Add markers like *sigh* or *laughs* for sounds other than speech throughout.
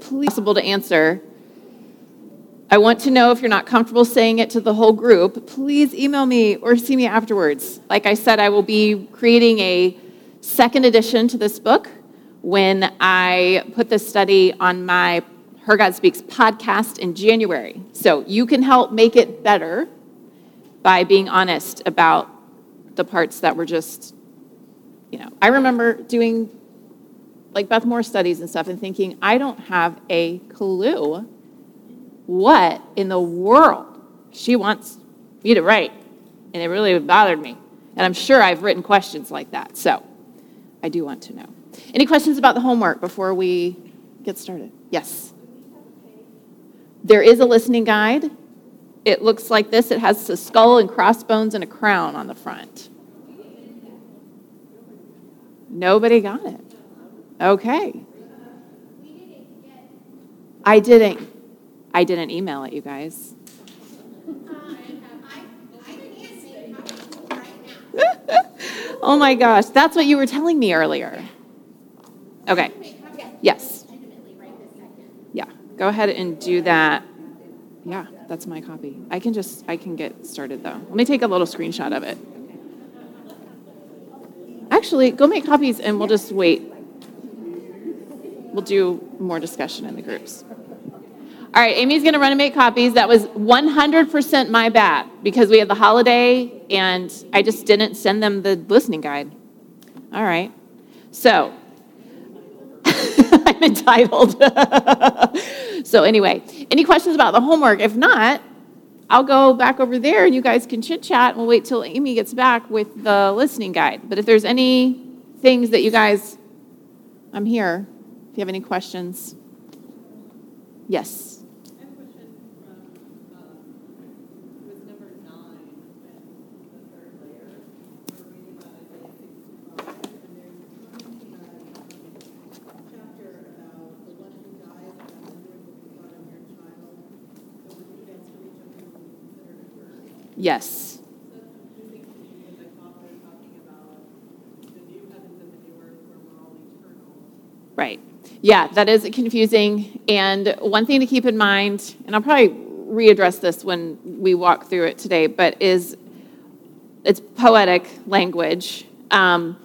please possible to answer. I want to know if you're not comfortable saying it to the whole group, please email me or see me afterwards. Like I said, I will be creating a second edition to this book when I put this study on my Her God Speaks podcast in January. So you can help make it better by being honest about the parts that were just, you know, I remember doing like Beth Moore studies and stuff and thinking, I don't have a clue what in the world she wants me to write. And it really bothered me. And I'm sure I've written questions like that. So I do want to know. Any questions about the homework before we get started? Yes. There is a listening guide. It looks like this. It has a skull and crossbones and a crown on the front. Nobody got it. Okay. I didn't. I didn't email it, you guys. *laughs* oh my gosh, that's what you were telling me earlier. Okay. Yes. Yeah. Go ahead and do that. Yeah, that's my copy. I can just I can get started though. Let me take a little screenshot of it. Actually, go make copies and we'll just wait. We'll do more discussion in the groups. All right, Amy's going to run and make copies. That was 100% my bad because we had the holiday and I just didn't send them the listening guide. All right. So, *laughs* I'm entitled. *laughs* so, anyway, any questions about the homework? If not, I'll go back over there and you guys can chit chat and we'll wait till Amy gets back with the listening guide. But if there's any things that you guys, I'm here. You have any questions, yes. Yes. Right. Yeah, that is confusing. And one thing to keep in mind, and I'll probably readdress this when we walk through it today, but is it's poetic language. Um,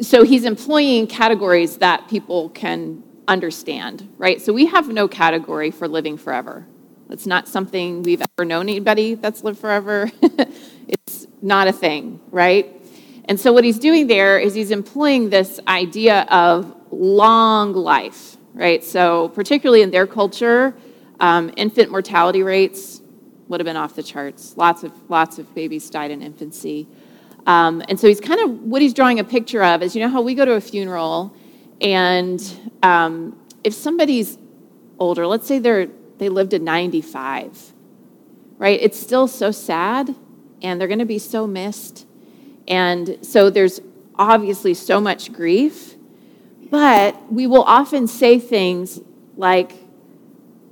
so he's employing categories that people can understand, right? So we have no category for living forever. It's not something we've ever known anybody that's lived forever. *laughs* it's not a thing, right? And so what he's doing there is he's employing this idea of long life, right? So particularly in their culture, um, infant mortality rates would have been off the charts. Lots of lots of babies died in infancy. Um, and so he's kind of what he's drawing a picture of is you know how we go to a funeral and um, if somebody's older, let's say they're they lived to 95, right? It's still so sad, and they're going to be so missed. And so there's obviously so much grief, but we will often say things like,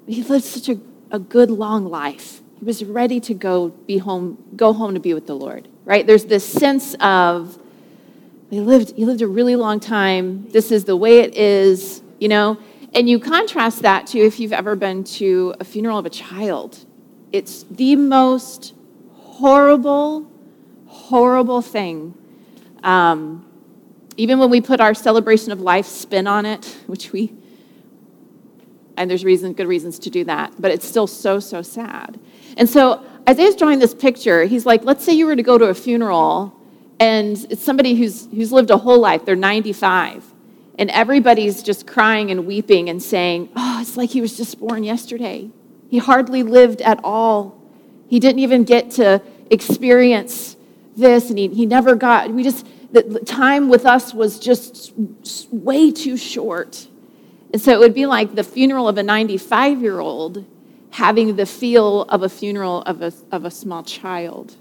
he lived such a, a good long life. He was ready to go be home, go home to be with the Lord, right? There's this sense of he lived, he lived a really long time. This is the way it is, you know. And you contrast that to if you've ever been to a funeral of a child. It's the most horrible, horrible thing. Um, even when we put our celebration of life spin on it, which we, and there's reason, good reasons to do that, but it's still so, so sad. And so Isaiah's drawing this picture. He's like, let's say you were to go to a funeral and it's somebody who's, who's lived a whole life, they're 95 and everybody's just crying and weeping and saying, Oh, it's like he was just born yesterday. He hardly lived at all. He didn't even get to experience this, and he, he never got, we just, the time with us was just way too short. And so it would be like the funeral of a 95 year old having the feel of a funeral of a, of a small child,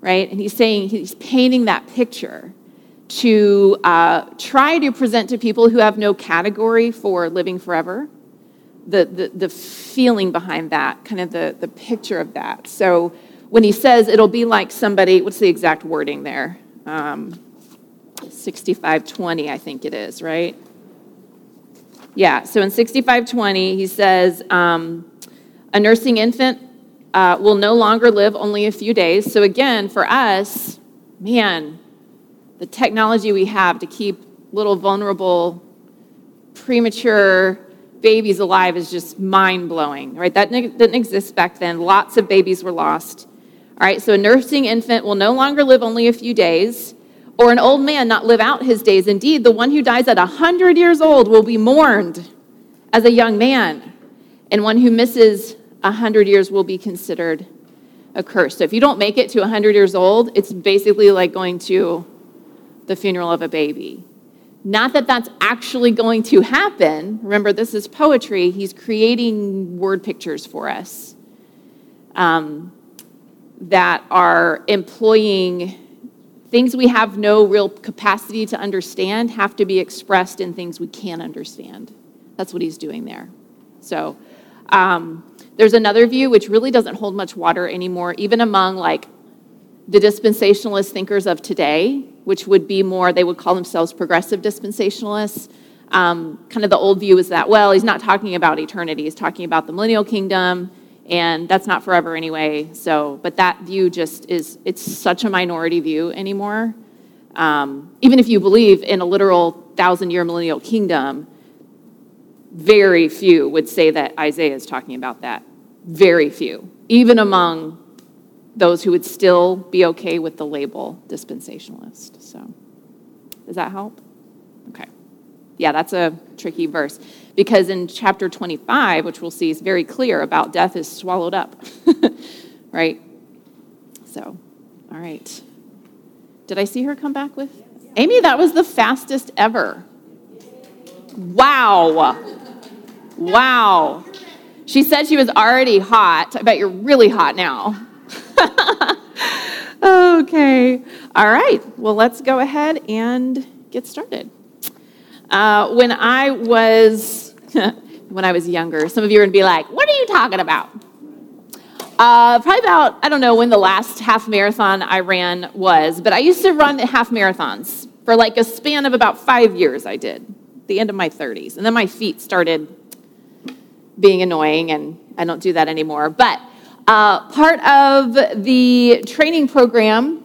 right? And he's saying, he's painting that picture to uh, try to present to people who have no category for living forever the, the, the feeling behind that, kind of the, the picture of that. So when he says it'll be like somebody, what's the exact wording there? Um, 6520, I think it is, right? Yeah, so in 6520, he says, um, a nursing infant uh, will no longer live only a few days. So again, for us, man, the technology we have to keep little vulnerable, premature babies alive is just mind blowing, right? That didn't exist back then. Lots of babies were lost. All right, so a nursing infant will no longer live only a few days, or an old man not live out his days. Indeed, the one who dies at a 100 years old will be mourned as a young man, and one who misses a 100 years will be considered a curse. So if you don't make it to a 100 years old, it's basically like going to the funeral of a baby. Not that that's actually going to happen. Remember, this is poetry. He's creating word pictures for us um, that are employing things we have no real capacity to understand, have to be expressed in things we can understand. That's what he's doing there. So, um, there's another view which really doesn't hold much water anymore, even among like the dispensationalist thinkers of today, which would be more, they would call themselves progressive dispensationalists. Um, kind of the old view is that, well, he's not talking about eternity, he's talking about the millennial kingdom, and that's not forever anyway. So, but that view just is, it's such a minority view anymore. Um, even if you believe in a literal thousand year millennial kingdom, very few would say that Isaiah is talking about that. Very few, even among those who would still be okay with the label dispensationalist. So, does that help? Okay. Yeah, that's a tricky verse because in chapter 25, which we'll see is very clear about death is swallowed up, *laughs* right? So, all right. Did I see her come back with? Amy, that was the fastest ever. Wow. Wow. She said she was already hot. I bet you're really hot now. *laughs* okay. All right. Well, let's go ahead and get started. Uh, when I was *laughs* when I was younger, some of you gonna be like, "What are you talking about?" Uh, probably about I don't know when the last half marathon I ran was, but I used to run half marathons for like a span of about five years. I did, the end of my 30s, and then my feet started being annoying, and I don't do that anymore. But uh, part of the training program,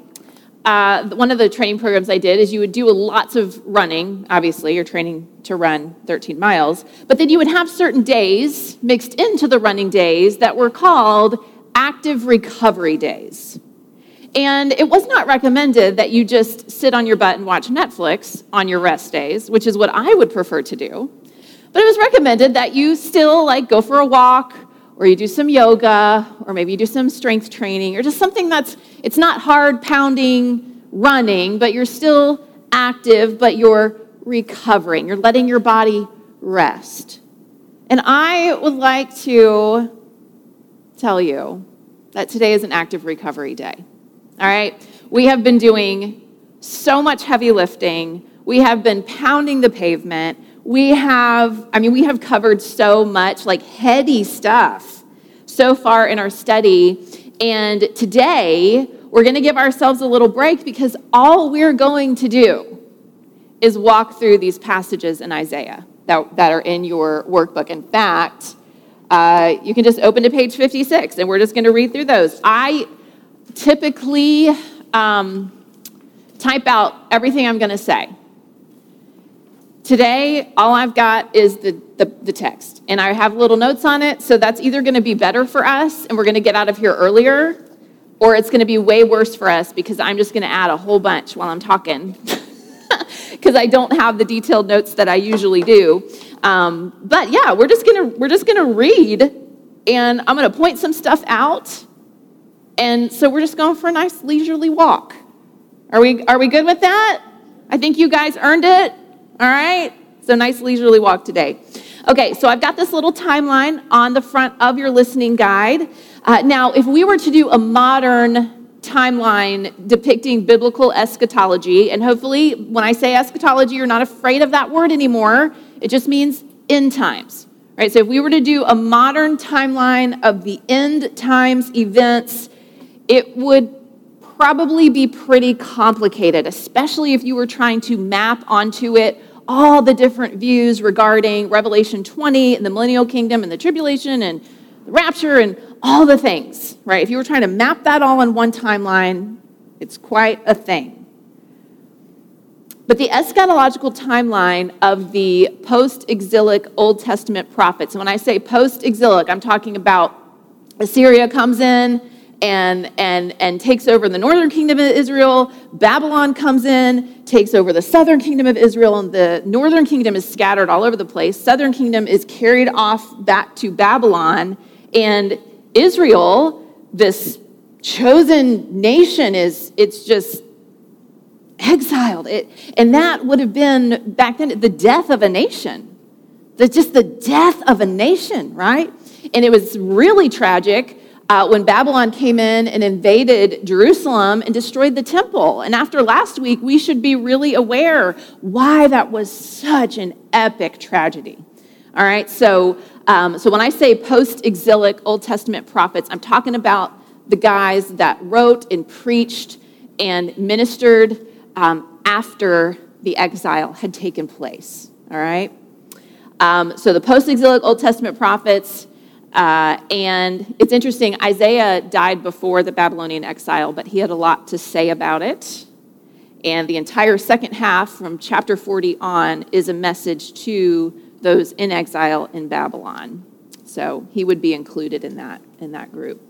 uh, one of the training programs I did is you would do lots of running. Obviously, you're training to run 13 miles, but then you would have certain days mixed into the running days that were called active recovery days. And it was not recommended that you just sit on your butt and watch Netflix on your rest days, which is what I would prefer to do. But it was recommended that you still like go for a walk or you do some yoga or maybe you do some strength training or just something that's it's not hard pounding running, but you're still active, but you're recovering. You're letting your body rest. And I would like to tell you that today is an active recovery day. All right? We have been doing so much heavy lifting. We have been pounding the pavement we have, I mean, we have covered so much like heady stuff so far in our study. And today, we're going to give ourselves a little break because all we're going to do is walk through these passages in Isaiah that, that are in your workbook. In fact, uh, you can just open to page 56 and we're just going to read through those. I typically um, type out everything I'm going to say. Today, all I've got is the, the, the, text, and I have little notes on it, so that's either going to be better for us and we're going to get out of here earlier, or it's going to be way worse for us because I'm just going to add a whole bunch while I'm talking *laughs* because I don't have the detailed notes that I usually do. Um, but yeah, we're just gonna we're just gonna read, and I'm gonna point some stuff out, and so we're just going for a nice leisurely walk. Are we are we good with that? I think you guys earned it. All right? So nice leisurely walk today. Okay, so I've got this little timeline on the front of your listening guide. Uh, now, if we were to do a modern timeline depicting biblical eschatology, and hopefully when I say eschatology, you're not afraid of that word anymore, it just means end times. Right? So if we were to do a modern timeline of the end times events, it would probably be pretty complicated, especially if you were trying to map onto it all the different views regarding Revelation 20 and the millennial kingdom and the tribulation and the rapture and all the things, right? If you were trying to map that all in one timeline, it's quite a thing. But the eschatological timeline of the post exilic Old Testament prophets, and when I say post exilic, I'm talking about Assyria comes in and, and, and takes over the northern kingdom of Israel. Babylon comes in, takes over the southern kingdom of Israel, and the northern kingdom is scattered all over the place. Southern kingdom is carried off back to Babylon, and Israel, this chosen nation, is it's just exiled. It, and that would have been back then the death of a nation. The, just the death of a nation, right? And it was really tragic uh, when Babylon came in and invaded Jerusalem and destroyed the temple. And after last week, we should be really aware why that was such an epic tragedy. All right, so, um, so when I say post exilic Old Testament prophets, I'm talking about the guys that wrote and preached and ministered um, after the exile had taken place. All right? Um, so the post exilic Old Testament prophets, uh, and it's interesting, Isaiah died before the Babylonian exile, but he had a lot to say about it. And the entire second half from chapter 40 on is a message to those in exile in Babylon. So he would be included in that, in that group.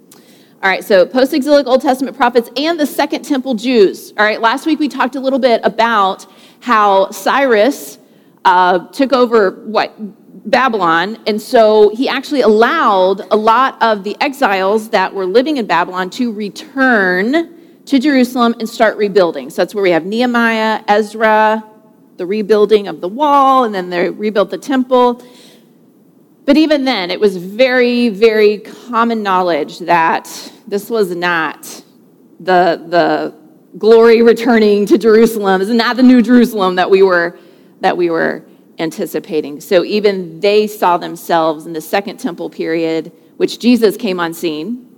All right, so post exilic Old Testament prophets and the Second Temple Jews. All right, last week we talked a little bit about how Cyrus uh, took over what? Babylon, and so he actually allowed a lot of the exiles that were living in Babylon to return to Jerusalem and start rebuilding. So that's where we have Nehemiah, Ezra, the rebuilding of the wall, and then they rebuilt the temple. But even then, it was very, very common knowledge that this was not the, the glory returning to Jerusalem. This is not the new Jerusalem that we were, that we were anticipating. So even they saw themselves in the second temple period, which Jesus came on scene,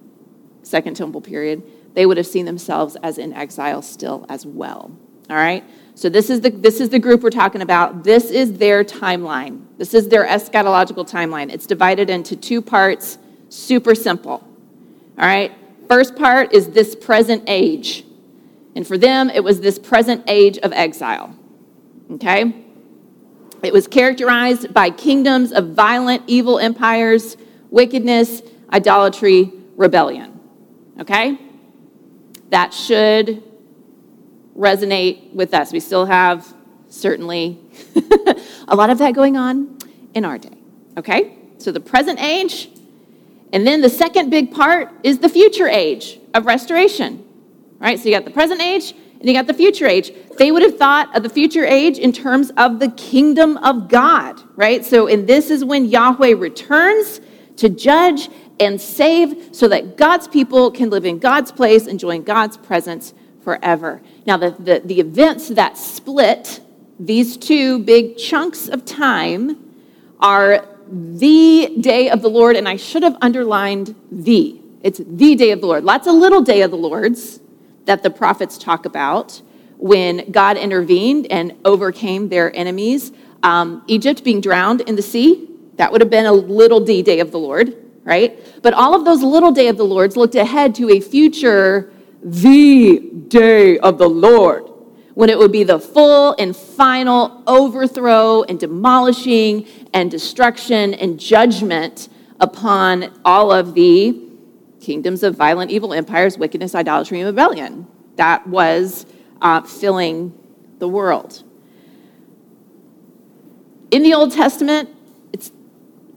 second temple period, they would have seen themselves as in exile still as well. All right? So this is the this is the group we're talking about. This is their timeline. This is their eschatological timeline. It's divided into two parts, super simple. All right? First part is this present age. And for them, it was this present age of exile. Okay? It was characterized by kingdoms of violent, evil empires, wickedness, idolatry, rebellion. Okay? That should resonate with us. We still have certainly *laughs* a lot of that going on in our day. Okay? So the present age, and then the second big part is the future age of restoration. Right? So you got the present age and you got the future age. They would have thought of the future age in terms of the kingdom of God, right? So and this is when Yahweh returns to judge and save so that God's people can live in God's place, enjoying God's presence forever. Now, the, the, the events that split these two big chunks of time are the day of the Lord, and I should have underlined the. It's the day of the Lord. Lots of little day of the Lord's that the prophets talk about when God intervened and overcame their enemies. Um, Egypt being drowned in the sea, that would have been a little d day of the Lord, right? But all of those little day of the Lords looked ahead to a future the day of the Lord, when it would be the full and final overthrow and demolishing and destruction and judgment upon all of the kingdoms of violent, evil empires, wickedness, idolatry, and rebellion. That was uh, filling the world. In the Old Testament, it's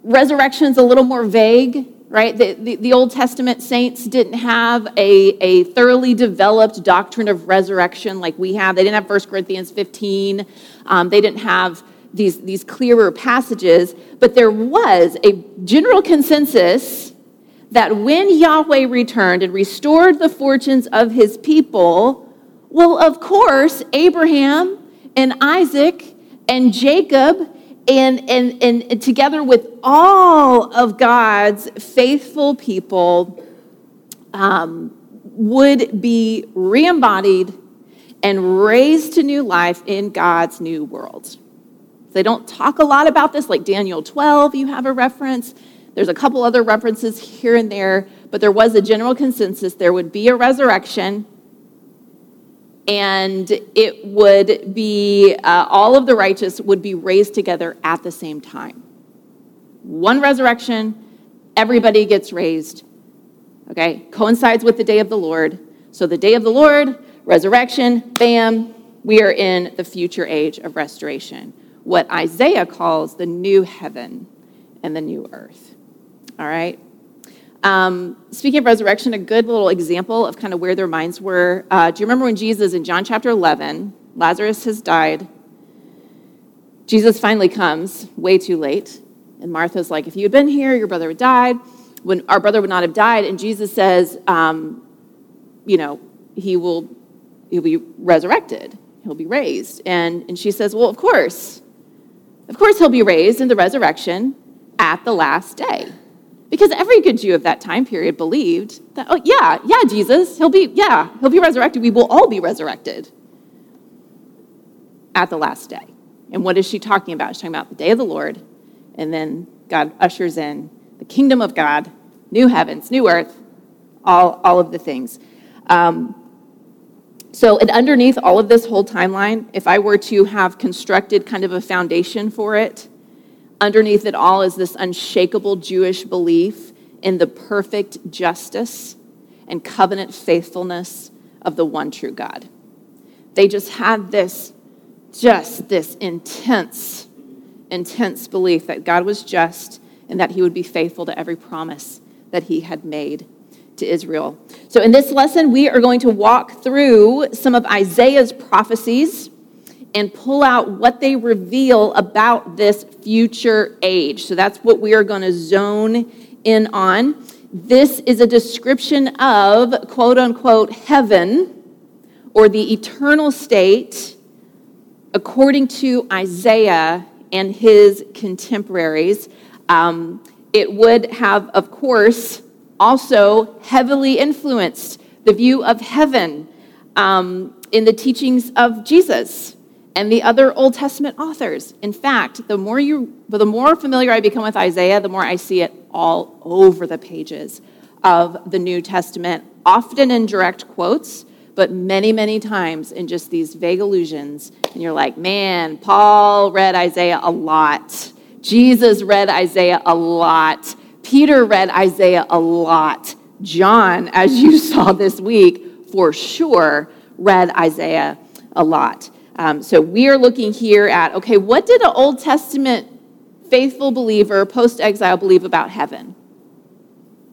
resurrection's a little more vague right? The, the, the, Old Testament saints didn't have a, a thoroughly developed doctrine of resurrection like we have. They didn't have 1 Corinthians 15. Um, they didn't have these, these clearer passages, but there was a general consensus that when Yahweh returned and restored the fortunes of his people, well, of course, Abraham and Isaac and Jacob and, and, and together with all of God's faithful people, um, would be re embodied and raised to new life in God's new world. They don't talk a lot about this, like Daniel 12, you have a reference. There's a couple other references here and there, but there was a general consensus there would be a resurrection, and it would be uh, all of the righteous would be raised together at the same time. One resurrection, everybody gets raised. Okay, coincides with the day of the Lord. So the day of the Lord, resurrection, bam, we are in the future age of restoration. What Isaiah calls the new heaven and the new earth. All right? Um, speaking of resurrection, a good little example of kind of where their minds were. Uh, do you remember when Jesus in John chapter 11, Lazarus has died? Jesus finally comes, way too late. And Martha's like, if you had been here, your brother would died. When our brother would not have died. And Jesus says, um, you know, he will he'll be resurrected. He'll be raised. And, and she says, well, of course. Of course he'll be raised in the resurrection at the last day. Because every good Jew of that time period believed that, oh, yeah, yeah, Jesus, he'll be, yeah, he'll be resurrected. We will all be resurrected at the last day. And what is she talking about? She's talking about the day of the Lord, and then God ushers in the kingdom of God, new heavens, new earth, all, all of the things. Um, so, and underneath all of this whole timeline, if I were to have constructed kind of a foundation for it, Underneath it all is this unshakable Jewish belief in the perfect justice and covenant faithfulness of the one true God. They just had this, just this intense, intense belief that God was just and that he would be faithful to every promise that he had made to Israel. So, in this lesson, we are going to walk through some of Isaiah's prophecies and pull out what they reveal about this future age. So that's what we are going to zone in on. This is a description of quote unquote heaven or the eternal state according to Isaiah and his contemporaries. Um, it would have, of course, also heavily influenced the view of heaven um, in the teachings of Jesus and the other Old Testament authors. In fact, the more you the more familiar I become with Isaiah, the more I see it all over the pages of the New Testament, often in direct quotes, but many, many times in just these vague allusions. And you're like, man, Paul read Isaiah a lot. Jesus read Isaiah a lot. Peter read Isaiah a lot. John, as you *laughs* saw this week, for sure read Isaiah a lot. Um, so we are looking here at okay, what did an Old Testament faithful believer, post exile, believe about heaven?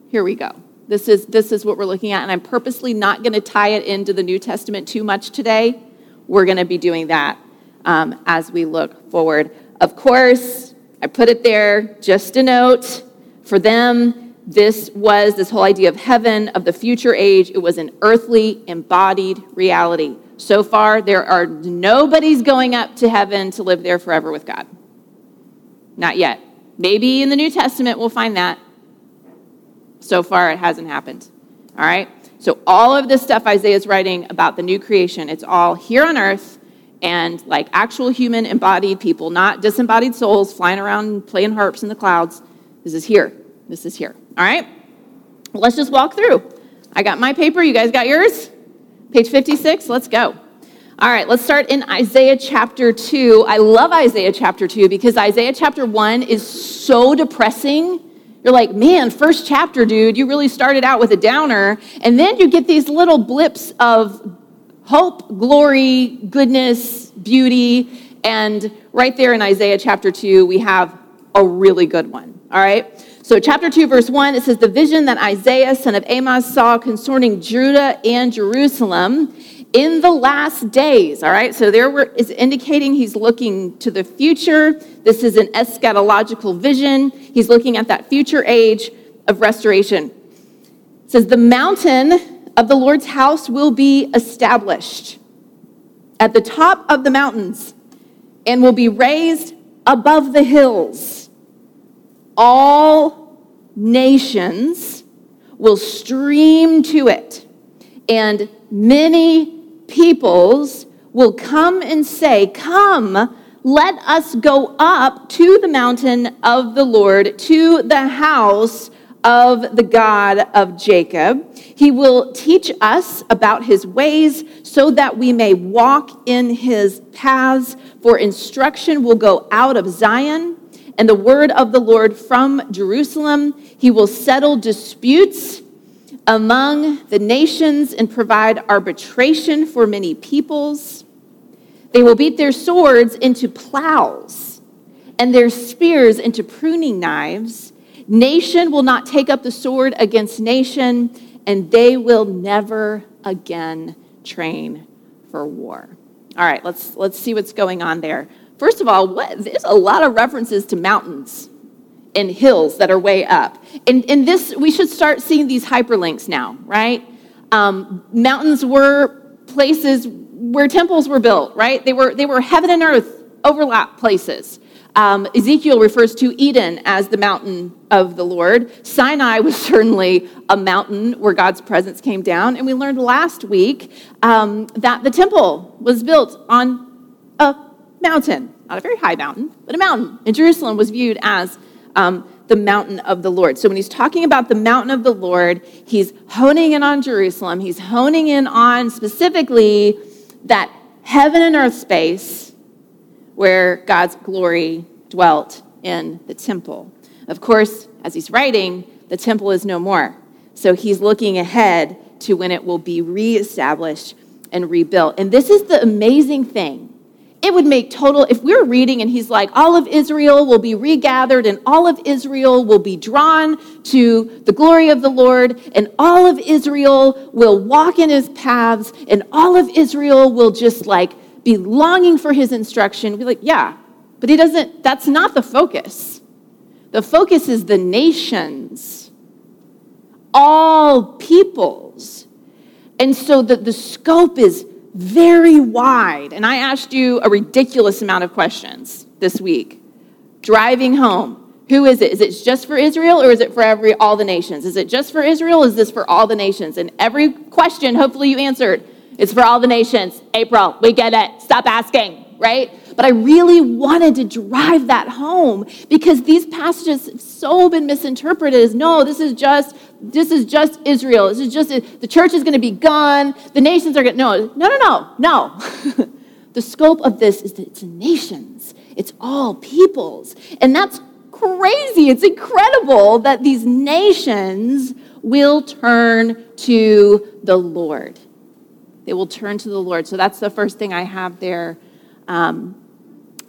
Here we go. This is, this is what we're looking at, and I'm purposely not going to tie it into the New Testament too much today. We're going to be doing that um, as we look forward. Of course, I put it there just a note for them. This was this whole idea of heaven, of the future age. It was an earthly, embodied reality. So far, there are nobody's going up to heaven to live there forever with God. Not yet. Maybe in the New Testament we'll find that. So far, it hasn't happened. All right? So, all of this stuff Isaiah is writing about the new creation, it's all here on earth and like actual human embodied people, not disembodied souls flying around playing harps in the clouds. This is here. This is here. All right? Let's just walk through. I got my paper. You guys got yours? Page 56, let's go. All right, let's start in Isaiah chapter 2. I love Isaiah chapter 2 because Isaiah chapter 1 is so depressing. You're like, man, first chapter, dude, you really started out with a downer. And then you get these little blips of hope, glory, goodness, beauty. And right there in Isaiah chapter 2, we have a really good one. All right? So, chapter 2, verse 1, it says, The vision that Isaiah, son of Amos, saw concerning Judah and Jerusalem in the last days. All right, so there is indicating he's looking to the future. This is an eschatological vision. He's looking at that future age of restoration. It says, The mountain of the Lord's house will be established at the top of the mountains and will be raised above the hills all nations will stream to it, and many peoples will come and say, Come, let us go up to the mountain of the Lord, to the house of the God of Jacob. He will teach us about his ways so that we may walk in his paths. For instruction will go out of Zion and the word of the Lord from Jerusalem. He will settle disputes among the nations and provide arbitration for many peoples. They will beat their swords into plows and their spears into pruning knives. Nation will not take up the sword against nation, and they will never again train for war. All right, let's, let's see what's going on there. First of all, what, there's a lot of references to mountains and hills that are way up. And, and this, we should start seeing these hyperlinks now, right? Um, mountains were places where temples were built, right? They were, they were heaven and earth overlap places. Um, Ezekiel refers to Eden as the mountain of the Lord. Sinai was *laughs* certainly a mountain where God's presence came down. And we learned last week um, that the temple was built on a mountain, not a very high mountain, but a mountain. And Jerusalem was viewed as um, the mountain of the Lord. So when he's talking about the mountain of the Lord, he's honing in on Jerusalem. He's honing in on specifically that heaven and earth space where God's glory dwelt in the temple. Of course, as he's writing, the temple is no more. So he's looking ahead to when it will be reestablished and rebuilt. And this is the amazing thing it would make total, if we're reading and he's like, all of Israel will be regathered and all of Israel will be drawn to the glory of the Lord and all of Israel will walk in his paths and all of Israel will just like be longing for his instruction. Be like, yeah, but he doesn't, that's not the focus. The focus is the nations, all peoples. And so the, the scope is very wide. And I asked you a ridiculous amount of questions this week. Driving home, who is it? Is it just for Israel or is it for every all the nations? Is it just for Israel? is this for all the nations? And every question, hopefully you answered, it's for all the nations. April, we get it. Stop asking, right? But I really wanted to drive that home because these passages have so been misinterpreted as no, this is just this is just Israel. This is just the church is going to be gone. The nations are going to no, no, no, no, no. *laughs* the scope of this is that it's nations. It's all peoples. And that's crazy. It's incredible that these nations will turn to the Lord. They will turn to the Lord. So that's the first thing I have there. Um,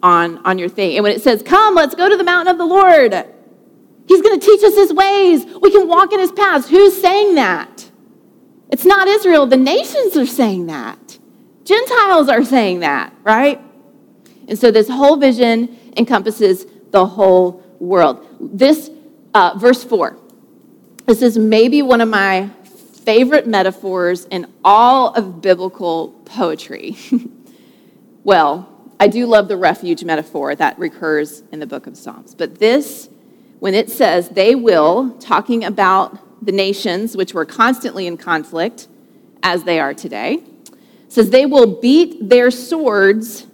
on, on your thing. And when it says, Come, let's go to the mountain of the Lord, He's going to teach us His ways. We can walk in His paths. Who's saying that? It's not Israel. The nations are saying that. Gentiles are saying that, right? And so this whole vision encompasses the whole world. This, uh, verse 4, this is maybe one of my favorite metaphors in all of biblical poetry. *laughs* well, I do love the refuge metaphor that recurs in the book of Psalms. But this, when it says they will, talking about the nations which were constantly in conflict, as they are today, says they will beat their swords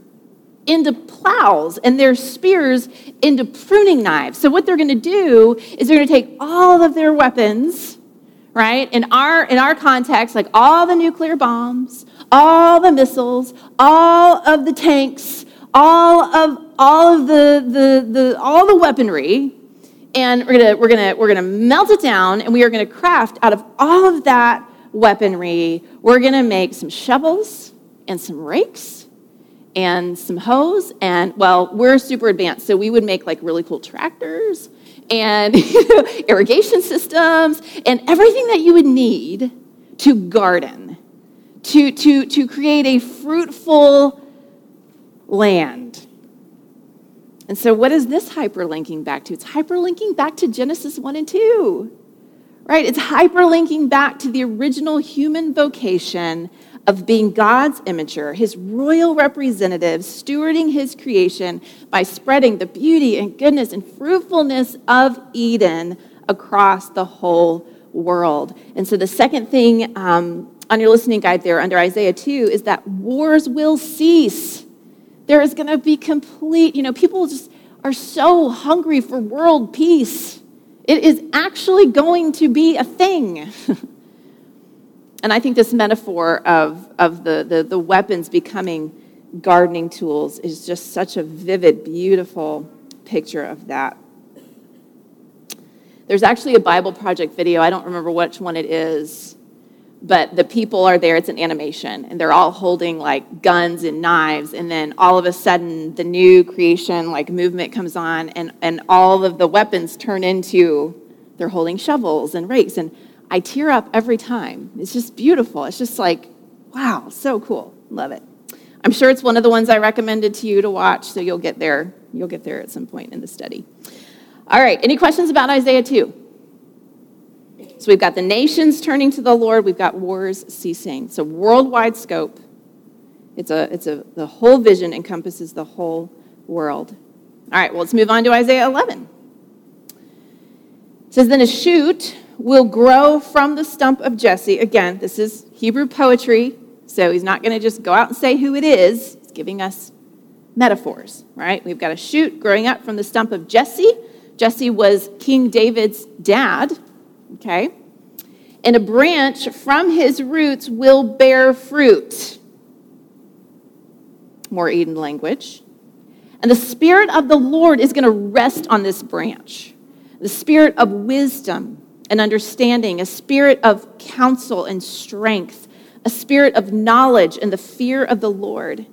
into plows and their spears into pruning knives. So what they're going to do is they're going to take all of their weapons, right? In our in our context, like all the nuclear bombs, all the missiles, all of the tanks, all of all of the, the, the all the weaponry, and we're gonna we're gonna we're gonna melt it down, and we are gonna craft out of all of that weaponry. We're gonna make some shovels and some rakes and some hoes, and well, we're super advanced, so we would make like really cool tractors and *laughs* irrigation systems and everything that you would need to garden to, to, to create a fruitful land. And so, what is this hyperlinking back to? It's hyperlinking back to Genesis 1 and 2, right? It's hyperlinking back to the original human vocation of being God's imager, his royal representative, stewarding his creation by spreading the beauty and goodness and fruitfulness of Eden across the whole world. And so, the second thing um, on your listening guide there under Isaiah 2 is that wars will cease. There is going to be complete, you know, people just are so hungry for world peace. It is actually going to be a thing. *laughs* and I think this metaphor of, of the, the, the weapons becoming gardening tools is just such a vivid, beautiful picture of that. There's actually a Bible Project video. I don't remember which one it is, but the people are there. It's an animation, and they're all holding like guns and knives. And then all of a sudden, the new creation like movement comes on, and, and all of the weapons turn into they're holding shovels and rakes. And I tear up every time. It's just beautiful. It's just like, wow, so cool. Love it. I'm sure it's one of the ones I recommended to you to watch, so you'll get there. You'll get there at some point in the study. All right, any questions about Isaiah 2? So we've got the nations turning to the Lord, we've got wars ceasing. It's a worldwide scope. It's a, it's a, the whole vision encompasses the whole world. All right, well, let's move on to Isaiah 11. It says, Then a shoot will grow from the stump of Jesse. Again, this is Hebrew poetry, so he's not going to just go out and say who it is. He's giving us metaphors, right? We've got a shoot growing up from the stump of Jesse Jesse was King David's dad, okay? And a branch from his roots will bear fruit. More Eden language. And the Spirit of the Lord is going to rest on this branch the spirit of wisdom and understanding, a spirit of counsel and strength, a spirit of knowledge and the fear of the Lord.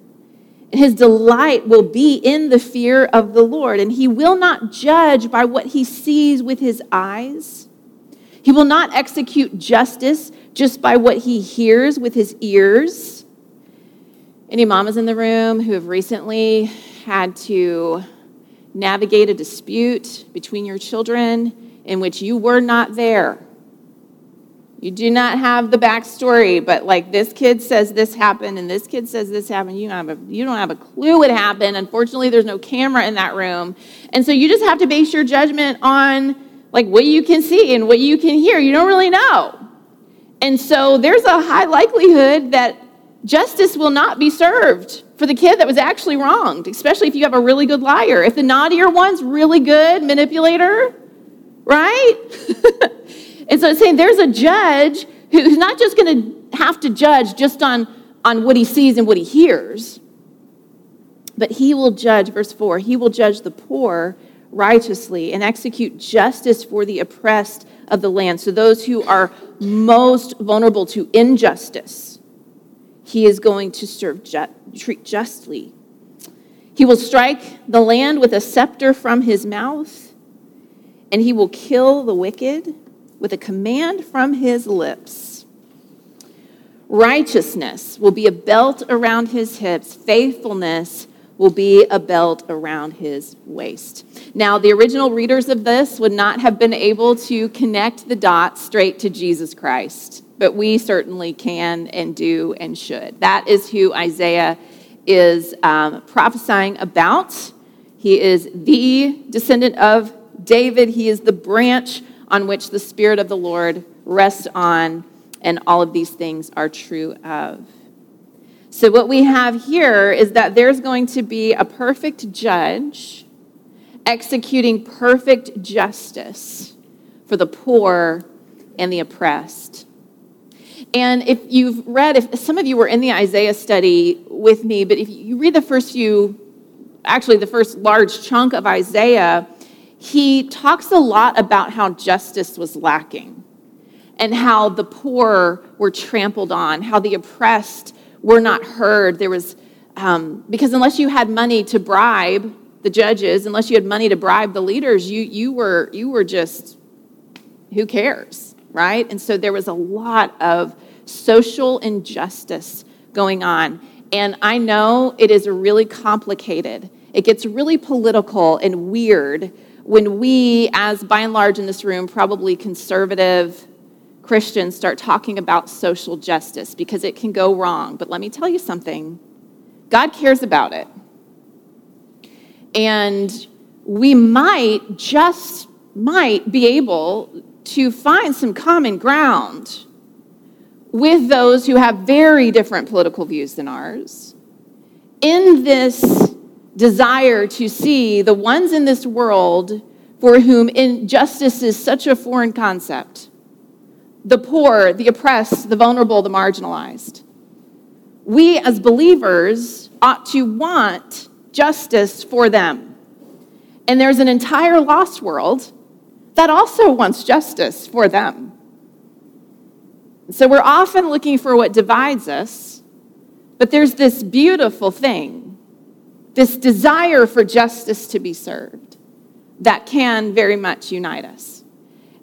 And His delight will be in the fear of the Lord, and he will not judge by what he sees with his eyes. He will not execute justice just by what he hears with his ears. Any mamas in the room who have recently had to navigate a dispute between your children in which you were not there? You do not have the backstory, but like this kid says this happened and this kid says this happened. You don't have a, you don't have a clue what happened. Unfortunately, there's no camera in that room. And so you just have to base your judgment on like what you can see and what you can hear. You don't really know. And so there's a high likelihood that justice will not be served for the kid that was actually wronged, especially if you have a really good liar. If the naughtier one's really good manipulator, right? *laughs* And so it's saying there's a judge who's not just going to have to judge just on, on what he sees and what he hears, but he will judge, verse 4, he will judge the poor righteously and execute justice for the oppressed of the land. So those who are most vulnerable to injustice, he is going to serve ju- treat justly. He will strike the land with a scepter from his mouth, and he will kill the wicked with a command from his lips. Righteousness will be a belt around his hips, faithfulness will be a belt around his waist. Now, the original readers of this would not have been able to connect the dots straight to Jesus Christ, but we certainly can and do and should. That is who Isaiah is um, prophesying about. He is the descendant of David, he is the branch on which the Spirit of the Lord rests on, and all of these things are true of. So, what we have here is that there's going to be a perfect judge executing perfect justice for the poor and the oppressed. And if you've read, if some of you were in the Isaiah study with me, but if you read the first few, actually the first large chunk of Isaiah, he talks a lot about how justice was lacking and how the poor were trampled on, how the oppressed were not heard. There was, um, because unless you had money to bribe the judges, unless you had money to bribe the leaders, you, you, were, you were just, who cares, right? And so there was a lot of social injustice going on. And I know it is really complicated. It gets really political and weird when we, as by and large in this room, probably conservative Christians, start talking about social justice because it can go wrong. But let me tell you something God cares about it. And we might, just might, be able to find some common ground with those who have very different political views than ours in this desire to see the ones in this world for whom injustice is such a foreign concept the poor, the oppressed, the vulnerable, the marginalized. We as believers ought to want justice for them. And there's an entire lost world that also wants justice for them. So we're often looking for what divides us, but there's this beautiful thing, this desire for justice to be served that can very much unite us.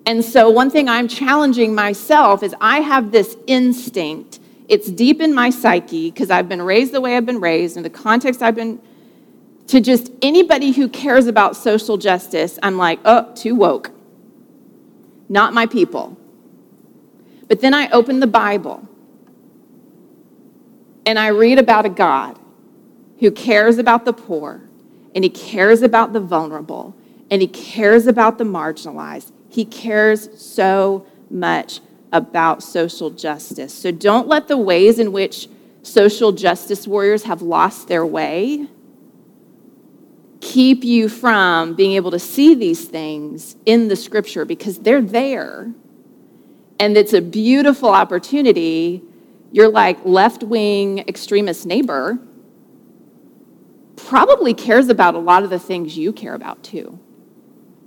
And so, one thing I'm challenging myself is I have this instinct. It's deep in my psyche because I've been raised the way I've been raised, in the context I've been, to just anybody who cares about social justice, I'm like, oh, too woke. Not my people. But then I open the Bible and I read about a God who cares about the poor and he cares about the vulnerable and he cares about the marginalized he cares so much about social justice. So don't let the ways in which social justice warriors have lost their way keep you from being able to see these things in the scripture because they're there. And it's a beautiful opportunity. You're like left wing extremist neighbor probably cares about a lot of the things you care about too.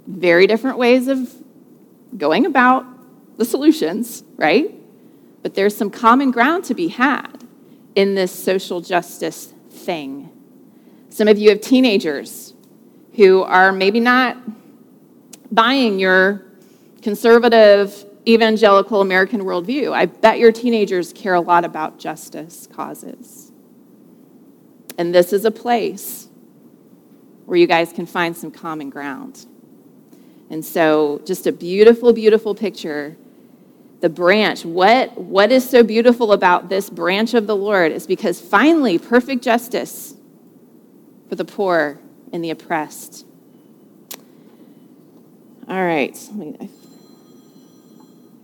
Very different ways of going about the solutions, right? But there's some common ground to be had in this social justice thing. Some of you have teenagers who are maybe not buying your conservative evangelical American worldview. I bet your teenagers care a lot about justice causes. And this is a place where you guys can find some common ground. And so, just a beautiful, beautiful picture. The branch, what, what is so beautiful about this branch of the Lord is because finally, perfect justice for the poor and the oppressed. All right,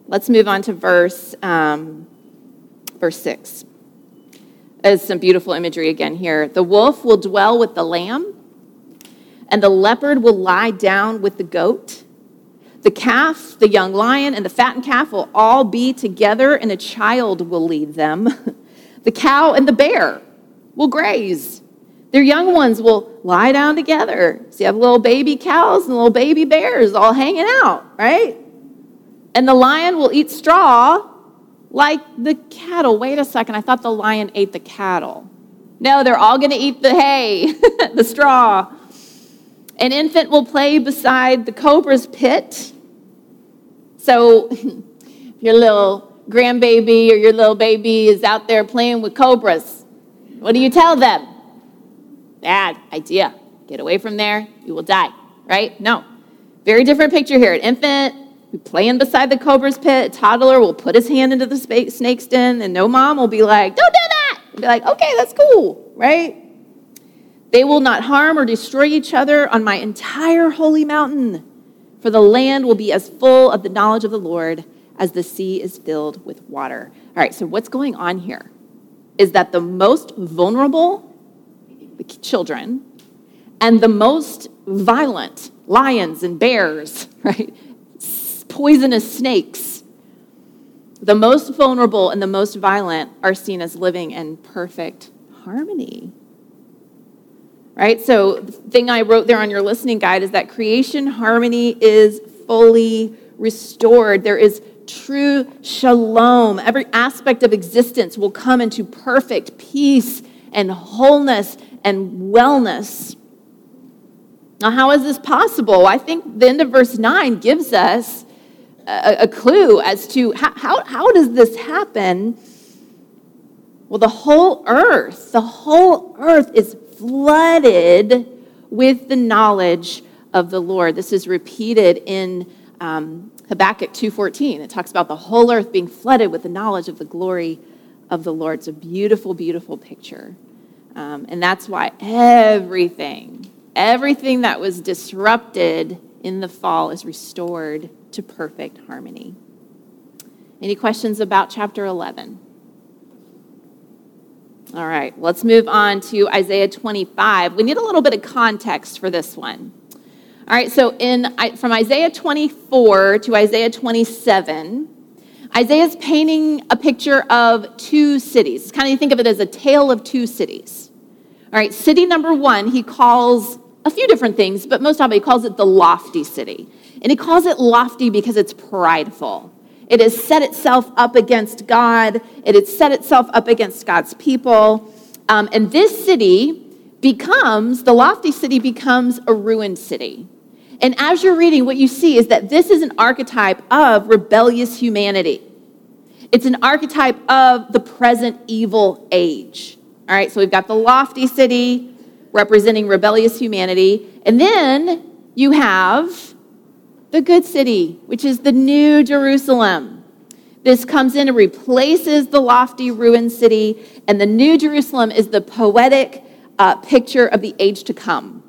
let's move on to verse, um, verse 6. There's some beautiful imagery again here. The wolf will dwell with the lamb and the leopard will lie down with the goat. The calf, the young lion, and the fattened calf will all be together, and a child will lead them. *laughs* The cow and the bear will graze. Their young ones will lie down together. So you have little baby cows and little baby bears all hanging out, right? And the lion will eat straw like the cattle. Wait a second, I thought the lion ate the cattle. No, they're all going to eat the hay, *laughs* the straw. An infant will play beside the cobra's pit. So, *laughs* your little grandbaby or your little baby is out there playing with cobras, what do you tell them? Bad idea. Get away from there, you will die, right? No. Very different picture here. An infant playing beside the cobra's pit, a toddler will put his hand into the snake's den, and no mom will be like, don't do that. be like, okay, that's cool, right? They will not harm or destroy each other on my entire holy mountain, for the land will be as full of the knowledge of the Lord as the sea is filled with water. All right, so what's going on here is that the most vulnerable, the children, and the most violent, lions and bears, *laughs* right? Poisonous snakes, the most vulnerable and the most violent are seen as living in perfect harmony right? So the thing I wrote there on your listening guide is that creation harmony is fully restored. There is true shalom. Every aspect of existence will come into perfect peace and wholeness and wellness. Now, how is this possible? I think the end of verse 9 gives us a, a clue as to how, how, how does this happen? Well, the whole earth, the whole earth is flooded with the knowledge of the Lord. This is repeated in um, Habakkuk 2.14. It talks about the whole earth being flooded with the knowledge of the glory of the Lord. It's a beautiful, beautiful picture. Um, and that's why everything, everything that was disrupted in the fall is restored to perfect harmony. Any questions about chapter 11? All right, let's move on to Isaiah 25. We need a little bit of context for this one. All right, so in from Isaiah 24 to Isaiah 27, Isaiah is painting a picture of two cities. Kind of think of it as a tale of two cities. All right, city number one, he calls a few different things, but most of it, he calls it the lofty city. And he calls it lofty because it's prideful. It has set itself up against God, it has set itself up against God's people. Um, and this city becomes, the lofty city becomes a ruined city. And as you're reading, what you see is that this is an archetype of rebellious humanity. It's an archetype of the present evil age. All right, so we've got the lofty city representing rebellious humanity. And then you have the good city, which is the new Jerusalem. This comes in and replaces the lofty ruined city, and the new Jerusalem is the poetic uh, picture of the age to come,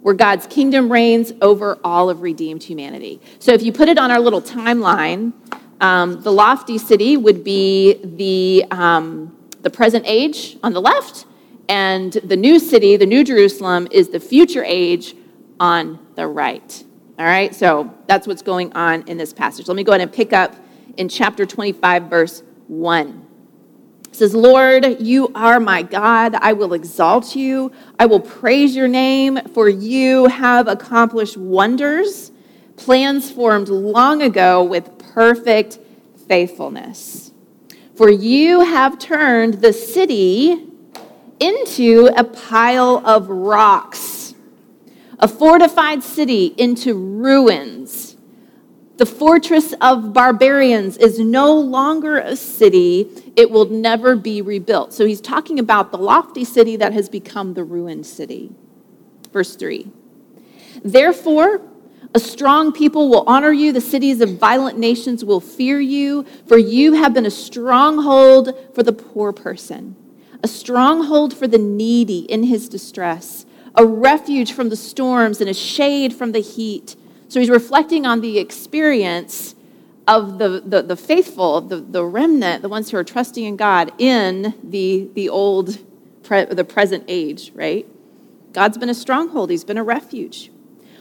where God's kingdom reigns over all of redeemed humanity. So if you put it on our little timeline, um, the lofty city would be the, um, the present age on the left, and the new city, the new Jerusalem, is the future age on the right. All right, so that's what's going on in this passage. Let me go ahead and pick up in chapter 25, verse 1. It says, Lord, you are my God. I will exalt you. I will praise your name, for you have accomplished wonders, plans formed long ago with perfect faithfulness. For you have turned the city into a pile of rocks a fortified city into ruins. The fortress of barbarians is no longer a city, it will never be rebuilt. So he's talking about the lofty city that has become the ruined city. Verse 3 Therefore, a strong people will honor you, the cities of violent nations will fear you, for you have been a stronghold for the poor person, a stronghold for the needy in his distress a refuge from the storms and a shade from the heat. So he's reflecting on the experience of the, the, the faithful, the, the remnant, the ones who are trusting in God in the, the old, pre, the present age, right? God's been a stronghold, he's been a refuge.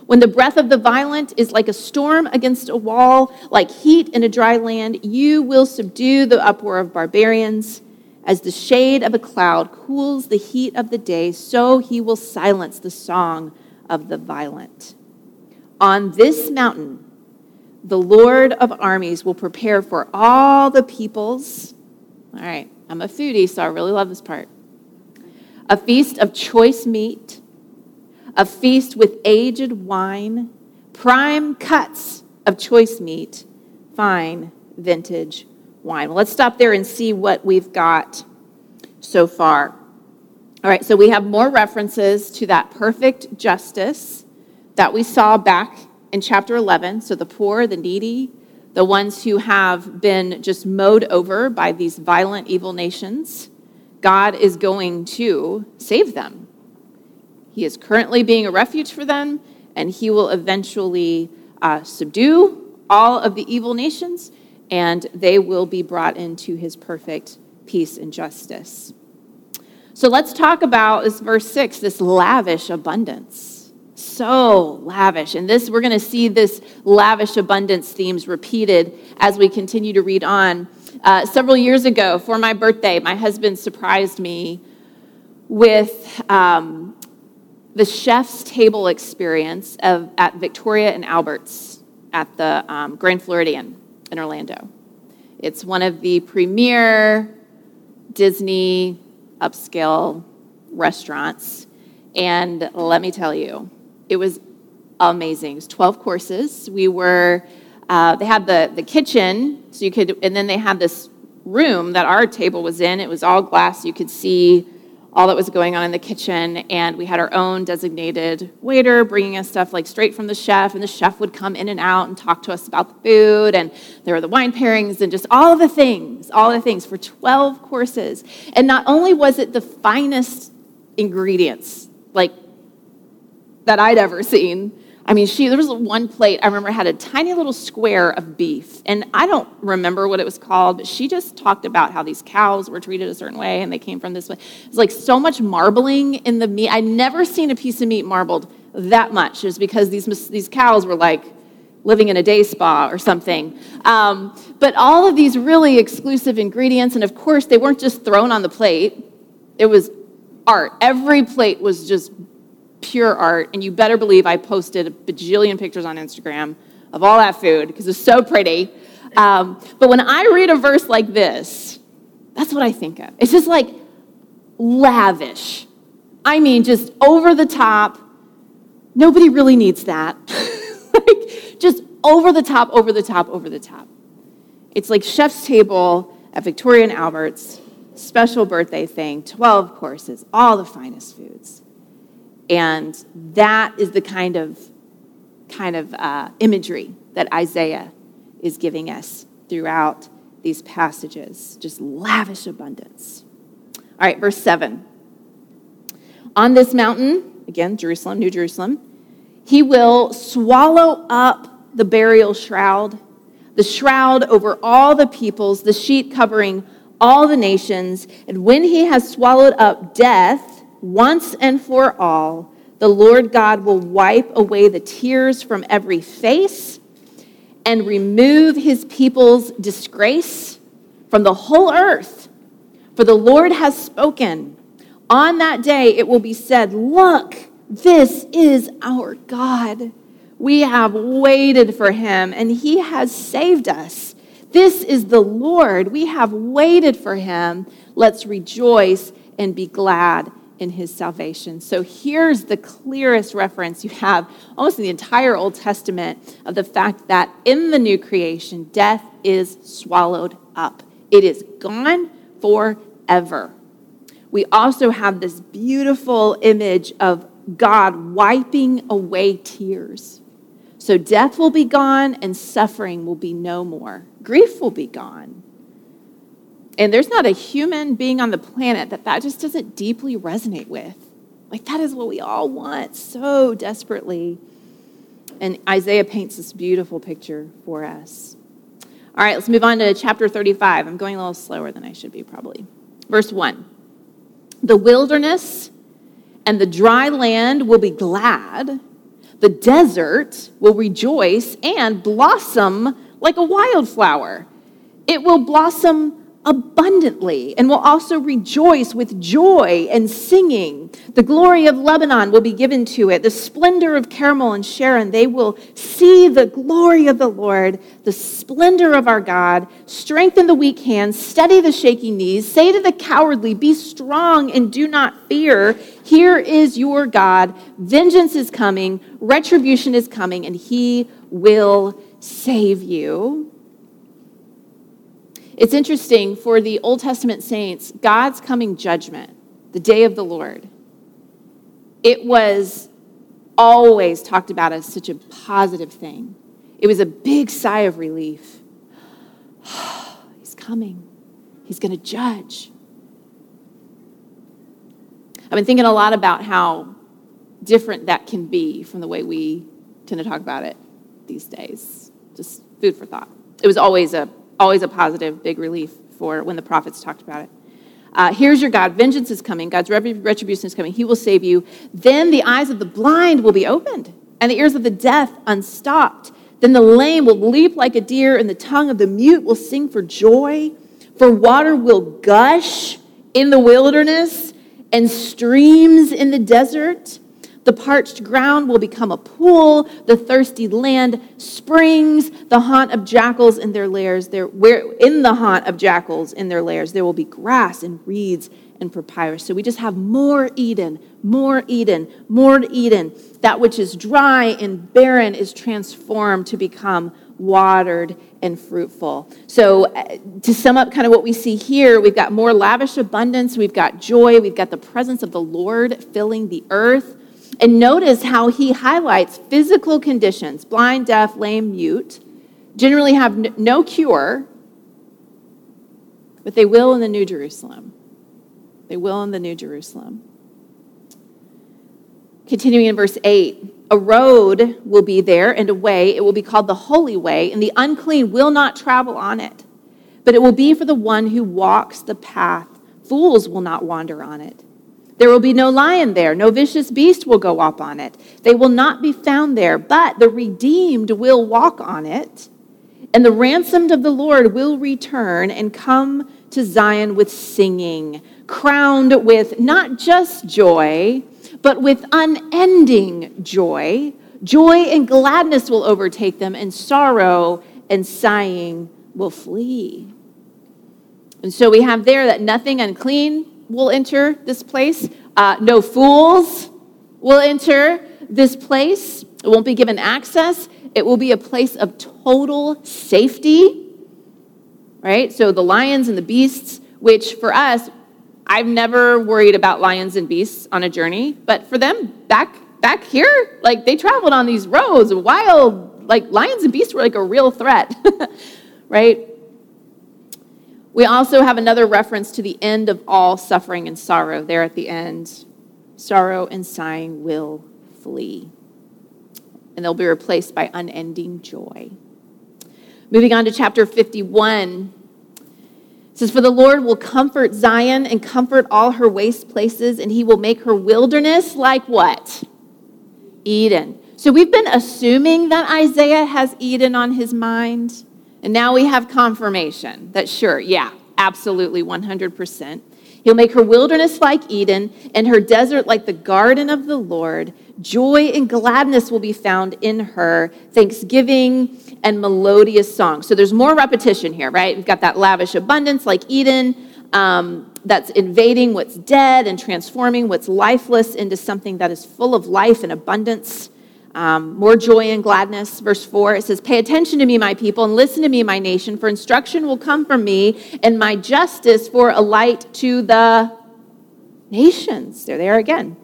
When the breath of the violent is like a storm against a wall, like heat in a dry land, you will subdue the uproar of barbarians. As the shade of a cloud cools the heat of the day, so he will silence the song of the violent. On this mountain, the Lord of armies will prepare for all the peoples. All right, I'm a foodie, so I really love this part. A feast of choice meat, a feast with aged wine, prime cuts of choice meat, fine vintage wine. Well, let's stop there and see what we've got so far. All right, so we have more references to that perfect justice that we saw back in chapter 11. So the poor, the needy, the ones who have been just mowed over by these violent, evil nations, God is going to save them. He is currently being a refuge for them, and he will eventually uh, subdue all of the evil nations and they will be brought into his perfect peace and justice. So let's talk about this verse 6, this lavish abundance. So lavish. And this we're going to see this lavish abundance themes repeated as we continue to read on. Uh, several years ago, for my birthday, my husband surprised me with um, the chef's table experience of, at Victoria and Albert's at the um, Grand Floridian in Orlando. It's one of the premier Disney upscale restaurants. And let me tell you, it was amazing. It was 12 courses. We were, uh, they had the, the kitchen, so you could, and then they had this room that our table was in. It was all glass. You could see all that was going on in the kitchen. And we had our own designated waiter bringing us stuff like straight from the chef. And the chef would come in and out and talk to us about the food. And there were the wine pairings and just all of the things, all the things for 12 courses. And not only was it the finest ingredients, like that I'd ever seen, I mean, she, there was one plate I remember had a tiny little square of beef. And I don't remember what it was called, but she just talked about how these cows were treated a certain way and they came from this way. It's like so much marbling in the meat. I'd never seen a piece of meat marbled that much. It was because these, these cows were like living in a day spa or something. Um, but all of these really exclusive ingredients, and of course, they weren't just thrown on the plate, it was art. Every plate was just pure art. And you better believe I posted a bajillion pictures on Instagram of all that food because it's so pretty. Um, but when I read a verse like this, that's what I think of. It's just like lavish. I mean, just over the top. Nobody really needs that. *laughs* like, just over the top, over the top, over the top. It's like chef's table at Victoria and Albert's, special birthday thing, 12 courses, all the finest foods. And that is the kind of, kind of uh, imagery that Isaiah is giving us throughout these passages. Just lavish abundance. All right, verse 7. On this mountain, again, Jerusalem, New Jerusalem, he will swallow up the burial shroud, the shroud over all the peoples, the sheet covering all the nations. And when he has swallowed up death once and for all, the Lord God will wipe away the tears from every face and remove his people's disgrace from the whole earth. For the Lord has spoken. On that day it will be said, Look, this is our God. We have waited for him, and he has saved us. This is the Lord. We have waited for him. Let's rejoice and be glad in his salvation. So here's the clearest reference you have almost in the entire Old Testament of the fact that in the new creation, death is swallowed up, it is gone forever. We also have this beautiful image of God wiping away tears. So death will be gone and suffering will be no more. Grief will be gone. And there's not a human being on the planet that that just doesn't deeply resonate with. Like, that is what we all want so desperately. And Isaiah paints this beautiful picture for us. All right, let's move on to chapter 35. I'm going a little slower than I should be, probably. Verse 1 The wilderness and the dry land will be glad the desert will rejoice and blossom like a wildflower. It will blossom abundantly and will also rejoice with joy and singing. The glory of Lebanon will be given to it, the splendor of Carmel and Sharon. They will see the glory of the Lord, the splendor of our God. Strengthen the weak hands, steady the shaking knees. Say to the cowardly, Be strong and do not fear. Here is your God. Vengeance is coming, retribution is coming, and he will save you. It's interesting for the Old Testament saints, God's coming judgment, the day of the Lord, it was always talked about as such a positive thing. It was a big sigh of relief. *sighs* He's coming, He's going to judge. I've been thinking a lot about how different that can be from the way we tend to talk about it these days. Just food for thought. It was always a always a positive, big relief for when the prophets talked about it. Uh, here's your God. Vengeance is coming. God's retribution is coming. He will save you. Then the eyes of the blind will be opened, and the ears of the deaf unstopped. Then the lame will leap like a deer, and the tongue of the mute will sing for joy. For water will gush in the wilderness and streams in the desert. The parched ground will become a pool, the thirsty land springs, the haunt of jackals in their lairs. There, where in the haunt of jackals in their lairs, there will be grass and reeds and papyrus. So we just have more Eden, more Eden, more Eden. That which is dry and barren is transformed to become watered and fruitful. So, uh, to sum up kind of what we see here, we've got more lavish abundance, we've got joy, we've got the presence of the Lord filling the earth. And notice how he highlights physical conditions blind, deaf, lame, mute generally have no cure, but they will in the New Jerusalem. They will in the New Jerusalem. Continuing in verse 8 a road will be there and a way. It will be called the Holy Way, and the unclean will not travel on it. But it will be for the one who walks the path. Fools will not wander on it. There will be no lion there, no vicious beast will go up on it. They will not be found there, but the redeemed will walk on it. And the ransomed of the Lord will return and come to Zion with singing, crowned with not just joy, but with unending joy. Joy and gladness will overtake them, and sorrow and sighing will flee. And so we have there that nothing unclean will enter this place, uh, no fools will enter this place. It won't be given access. It will be a place of total safety, right? So the lions and the beasts, which for us, I've never worried about lions and beasts on a journey, but for them back back here, like they traveled on these roads, wild, like lions and beasts were like a real threat, *laughs* right? We also have another reference to the end of all suffering and sorrow there at the end. Sorrow and sighing will flee, and they'll be replaced by unending joy. Moving on to chapter 51 says, For the Lord will comfort Zion and comfort all her waste places, and he will make her wilderness like what? Eden. So we've been assuming that Isaiah has Eden on his mind, and now we have confirmation that sure, yeah, absolutely 100%. He'll make her wilderness like Eden and her desert like the garden of the Lord. Joy and gladness will be found in her. Thanksgiving and melodious song. So there's more repetition here, right? We've got that lavish abundance like Eden um, that's invading what's dead and transforming what's lifeless into something that is full of life and abundance. Um, more joy and gladness. Verse 4, it says, Pay attention to me, my people, and listen to me, my nation, for instruction will come from me, and my justice for a light to the nations. There They're there again.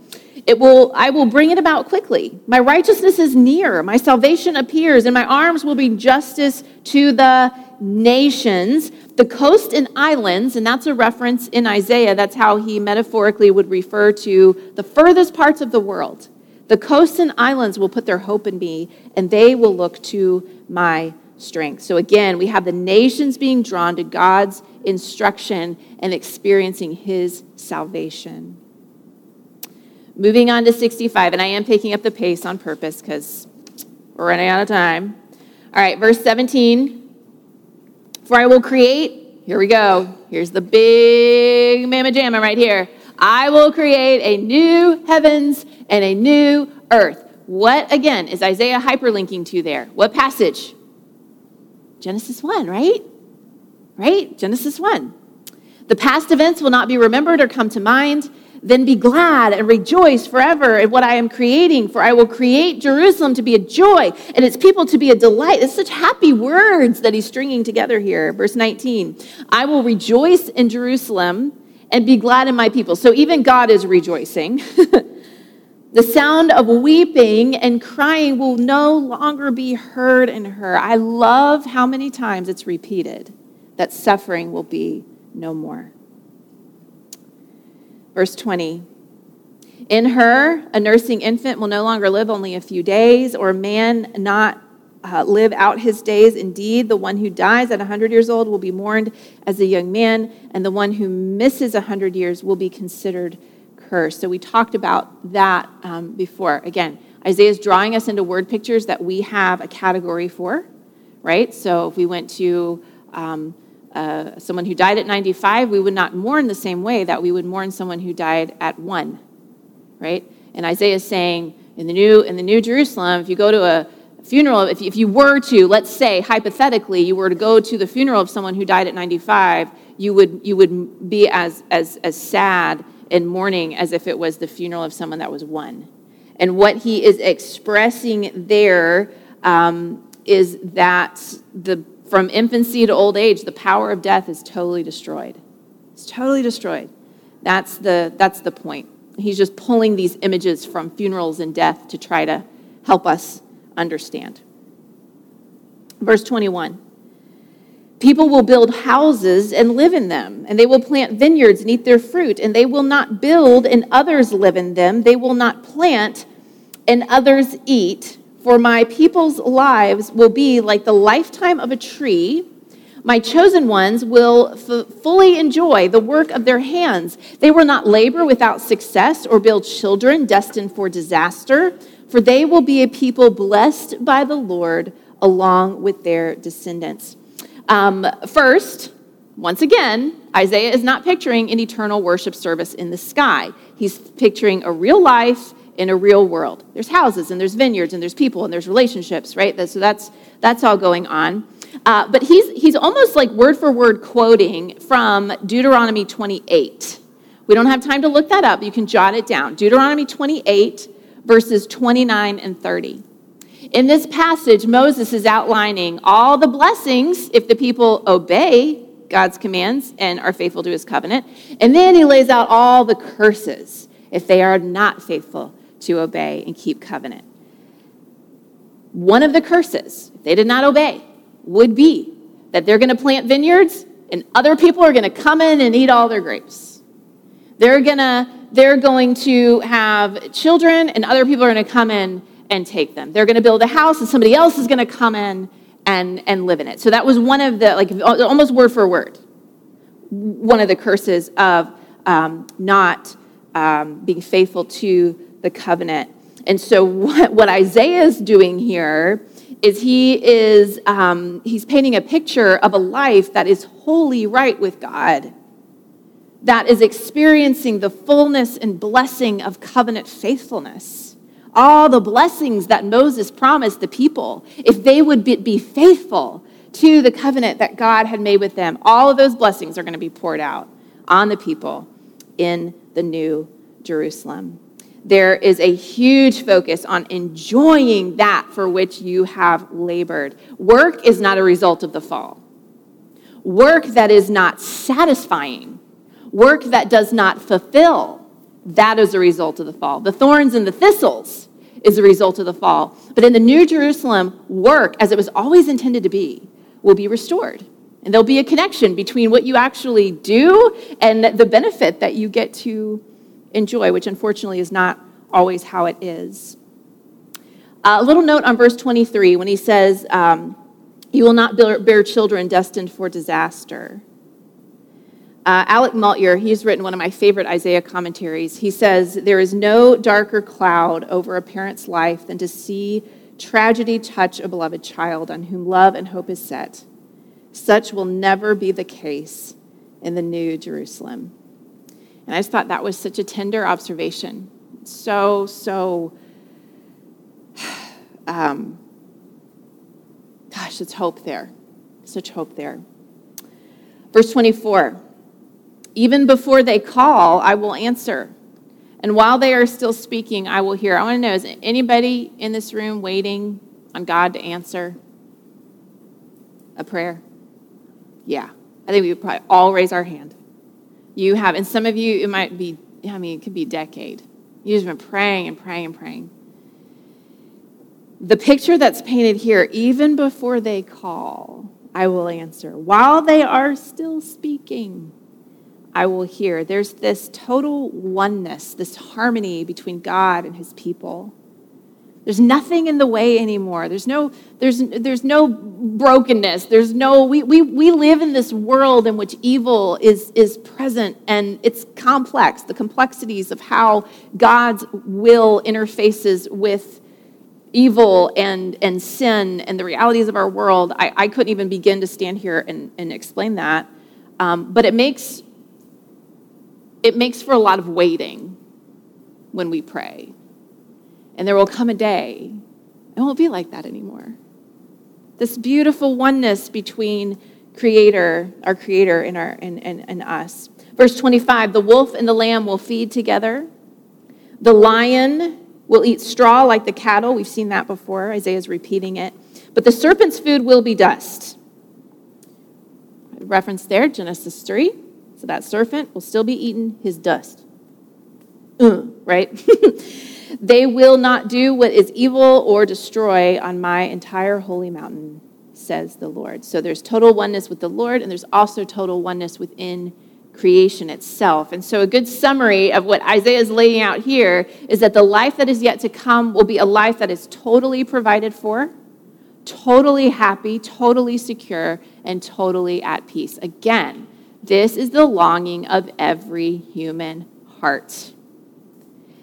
It will, I will bring it about quickly. My righteousness is near. My salvation appears, and my arms will be justice to the nations. The coast and islands, and that's a reference in Isaiah, that's how he metaphorically would refer to the furthest parts of the world. The coasts and islands will put their hope in me, and they will look to my strength. So again, we have the nations being drawn to God's instruction and experiencing his salvation. Moving on to 65, and I am picking up the pace on purpose because we're running out of time. All right, verse 17. For I will create, here we go. Here's the big mamma jamma right here. I will create a new heavens and a new earth. What, again, is Isaiah hyperlinking to there? What passage? Genesis 1, right? Right? Genesis 1. The past events will not be remembered or come to mind. Then be glad and rejoice forever in what I am creating, for I will create Jerusalem to be a joy and its people to be a delight. It's such happy words that he's stringing together here. Verse 19 I will rejoice in Jerusalem and be glad in my people. So even God is rejoicing. *laughs* the sound of weeping and crying will no longer be heard in her. I love how many times it's repeated that suffering will be no more. Verse 20 In her, a nursing infant will no longer live only a few days, or a man not uh, live out his days. Indeed, the one who dies at 100 years old will be mourned as a young man, and the one who misses 100 years will be considered cursed. So we talked about that um, before. Again, Isaiah is drawing us into word pictures that we have a category for, right? So if we went to um, uh, someone who died at 95, we would not mourn the same way that we would mourn someone who died at one, right? And Isaiah is saying in the new in the New Jerusalem, if you go to a funeral, if, if you were to, let's say hypothetically, you were to go to the funeral of someone who died at 95, you would you would be as as as sad and mourning as if it was the funeral of someone that was one. And what he is expressing there um, is that the from infancy to old age, the power of death is totally destroyed. It's totally destroyed. That's the, that's the point. He's just pulling these images from funerals and death to try to help us understand. Verse 21 People will build houses and live in them, and they will plant vineyards and eat their fruit, and they will not build and others live in them. They will not plant and others eat, for my people's lives will be like the lifetime of a tree. My chosen ones will f- fully enjoy the work of their hands. They will not labor without success or build children destined for disaster, for they will be a people blessed by the Lord along with their descendants. Um, first, once again, Isaiah is not picturing an eternal worship service in the sky. He's picturing a real life in a real world. There's houses and there's vineyards and there's people and there's relationships, right? So that's that's all going on. Uh, but he's he's almost like word for word quoting from Deuteronomy 28. We don't have time to look that up. You can jot it down. Deuteronomy 28 verses 29 and 30. In this passage, Moses is outlining all the blessings if the people obey God's commands and are faithful to his covenant. And then he lays out all the curses if they are not faithful to obey and keep covenant. One of the curses, if they did not obey, would be that they're going to plant vineyards and other people are going to come in and eat all their grapes. They're going to they're going to have children and other people are going to come in and take them. They're going to build a house and somebody else is going to come in and and live in it. So that was one of the like almost word for word one of the curses of um, not um, being faithful to the covenant. And so what, what Isaiah is doing here is he is um, he's painting a picture of a life that is wholly right with God, that is experiencing the fullness and blessing of covenant faithfulness. All the blessings that Moses promised the people, if they would be, faithful to the covenant that God had made with them, all of those blessings are going to be poured out on the people in the new Jerusalem there is a huge focus on enjoying that for which you have labored. Work is not a result of the fall. Work that is not satisfying, work that does not fulfill, that is a result of the fall. The thorns and the thistles is a result of the fall. But in the New Jerusalem, work, as it was always intended to be, will be restored. And there'll be a connection between what you actually do and the benefit that you get to enjoy, which unfortunately is not always how it is. Uh, a little note on verse 23 when he says, um, You will not bear children destined for disaster. Uh, Alec Motyer, he's written one of my favorite Isaiah commentaries. He says, There is no darker cloud over a parent's life than to see tragedy touch a beloved child on whom love and hope is set. Such will never be the case in the New Jerusalem. And I just thought that was such a tender observation. So, so, *sighs* um, gosh, it's hope there. Such hope there. Verse 24 Even before they call, I will answer. And while they are still speaking, I will hear. I want to know is anybody in this room waiting on God to answer a prayer? Yeah. I think we would probably all raise our hand. You have, and some of you, it might be, I mean, it could be a decade. You've been praying and praying and praying. The picture that's painted here, even before they call, I will answer. While they are still speaking, I will hear. There's this total oneness, this harmony between God and his people. There's nothing in the way anymore. There's no, there's, there's no brokenness. There's no, we, we, we live in this world in which evil is, is present and it's complex, the complexities of how God's will interfaces with evil and, and sin and the realities of our world. I, I couldn't even begin to stand here and, and explain that. Um, but it makes, it makes for a lot of waiting when we pray and there will come a day, it won't be like that anymore. This beautiful oneness between Creator, our Creator, and, our, and, and, and us. Verse 25 the wolf and the lamb will feed together, the lion will eat straw like the cattle. We've seen that before. Isaiah's repeating it. But the serpent's food will be dust. Reference there, Genesis 3. So that serpent will still be eating his dust. Uh, right? *laughs* They will not do what is evil or destroy on my entire holy mountain, says the Lord. So there's total oneness with the Lord, and there's also total oneness within creation itself. And so, a good summary of what Isaiah is laying out here is that the life that is yet to come will be a life that is totally provided for, totally happy, totally secure, and totally at peace. Again, this is the longing of every human heart.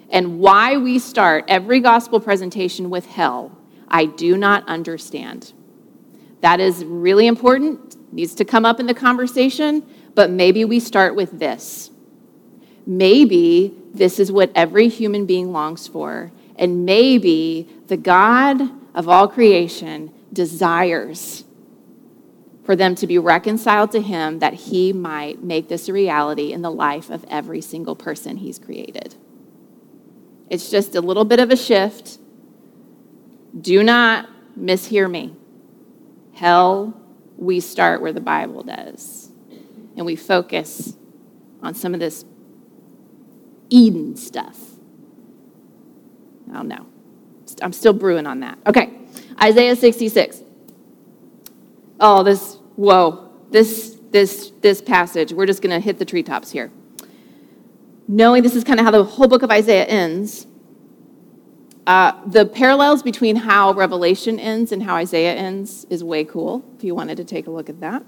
And why we start every gospel presentation with hell, I do not understand. That is really important, needs to come up in the conversation, but maybe we start with this. Maybe this is what every human being longs for, and maybe the God of all creation desires for them to be reconciled to Him that He might make this a reality in the life of every single person He's created. It's just a little bit of a shift. Do not mishear me. Hell, we start where the Bible does, and we focus on some of this Eden stuff. I don't know. I'm still brewing on that. Okay, Isaiah 66. Oh, this, whoa, this, this, this passage, we're just going to hit the treetops here. Knowing this is kind of how the whole book of Isaiah ends, uh, the parallels between how Revelation ends and how Isaiah ends is way cool, if you wanted to take a look at that.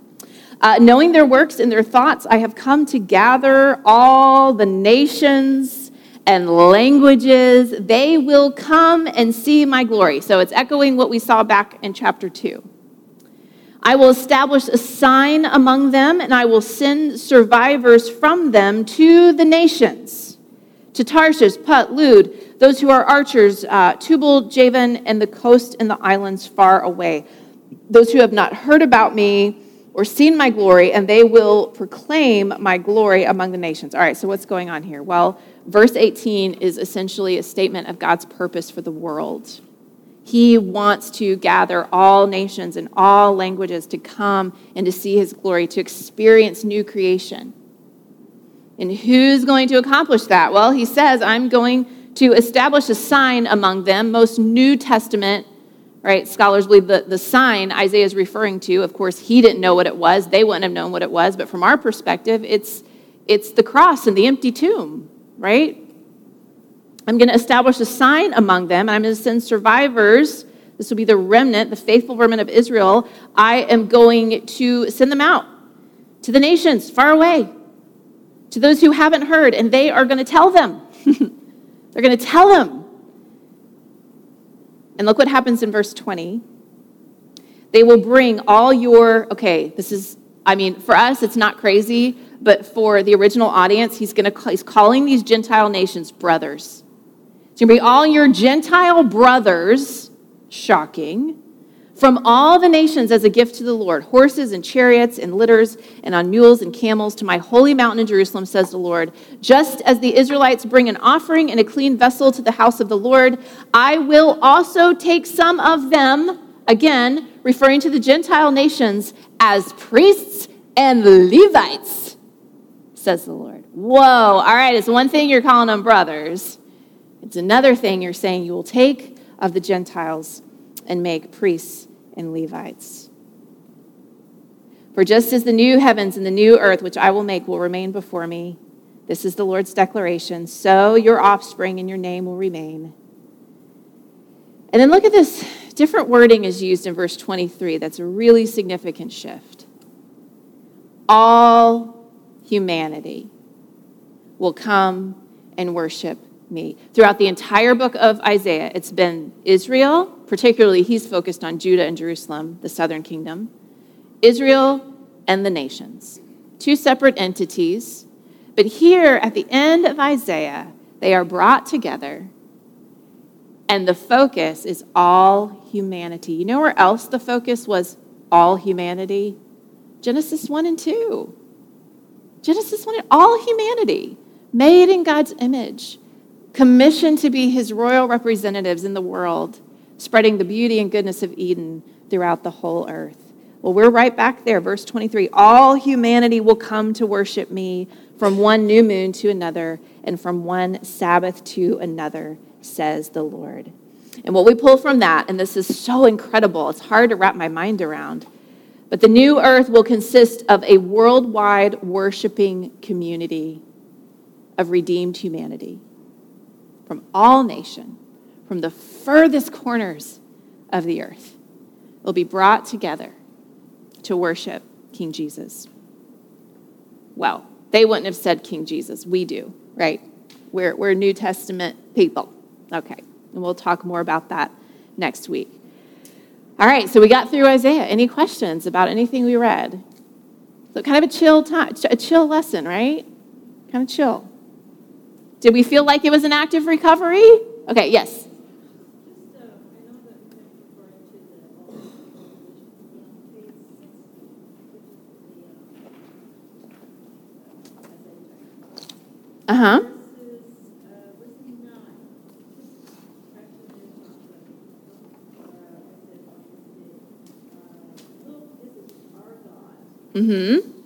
Uh, knowing their works and their thoughts, I have come to gather all the nations and languages. They will come and see my glory. So it's echoing what we saw back in chapter 2. I will establish a sign among them, and I will send survivors from them to the nations, to Tarshish, Put, Lud, those who are archers, uh, Tubal, Javan, and the coast and the islands far away, those who have not heard about me or seen my glory, and they will proclaim my glory among the nations. All right, so what's going on here? Well, verse 18 is essentially a statement of God's purpose for the world. He wants to gather all nations and all languages to come and to see his glory, to experience new creation. And who's going to accomplish that? Well, he says, I'm going to establish a sign among them. Most New Testament, right, scholars believe that the sign Isaiah is referring to, of course, he didn't know what it was. They wouldn't have known what it was. But from our perspective, it's, it's the cross and the empty tomb, right? I'm going to establish a sign among them, and I'm going to send survivors. This will be the remnant, the faithful remnant of Israel. I am going to send them out to the nations far away, to those who haven't heard, and they are going to tell them. *laughs* They're going to tell them. And look what happens in verse 20. They will bring all your, okay, this is, I mean, for us, it's not crazy, but for the original audience, he's to, he's calling these Gentile nations brothers. It's going to be all your Gentile brothers, shocking, from all the nations as a gift to the Lord horses and chariots and litters and on mules and camels to my holy mountain in Jerusalem, says the Lord. Just as the Israelites bring an offering in a clean vessel to the house of the Lord, I will also take some of them, again, referring to the Gentile nations, as priests and Levites, says the Lord. Whoa, all right, it's one thing you're calling them brothers. It's another thing you're saying you will take of the Gentiles and make priests and Levites. For just as the new heavens and the new earth, which I will make, will remain before me, this is the Lord's declaration, so your offspring and your name will remain. And then look at this different wording is used in verse 23. That's a really significant shift. All humanity will come and worship me. Throughout the entire book of Isaiah, it's been Israel, particularly he's focused on Judah and Jerusalem, the southern kingdom, Israel and the nations. Two separate entities. But here at the end of Isaiah, they are brought together, and the focus is all humanity. You know where else the focus was all humanity? Genesis 1 and 2. Genesis 1 and all humanity, made in God's image commissioned to be his royal representatives in the world, spreading the beauty and goodness of Eden throughout the whole earth. Well, we're right back there, verse 23. All humanity will come to worship me from one new moon to another, and from one Sabbath to another, says the Lord. And what we pull from that, and this is so incredible, it's hard to wrap my mind around, But the new earth will consist of a worldwide worshiping community of redeemed humanity from all nation, from the furthest corners of the earth, will be brought together to worship King Jesus. Well, they wouldn't have said King Jesus. We do, right? We're, we're New Testament people. Okay, and we'll talk more about that next week. All right, so we got through Isaiah. Any questions about anything we read? So kind of a chill time, a chill lesson, right? Kind of chill. Did we feel like it was an active recovery? Okay, yes. Uh huh. Mm-hmm.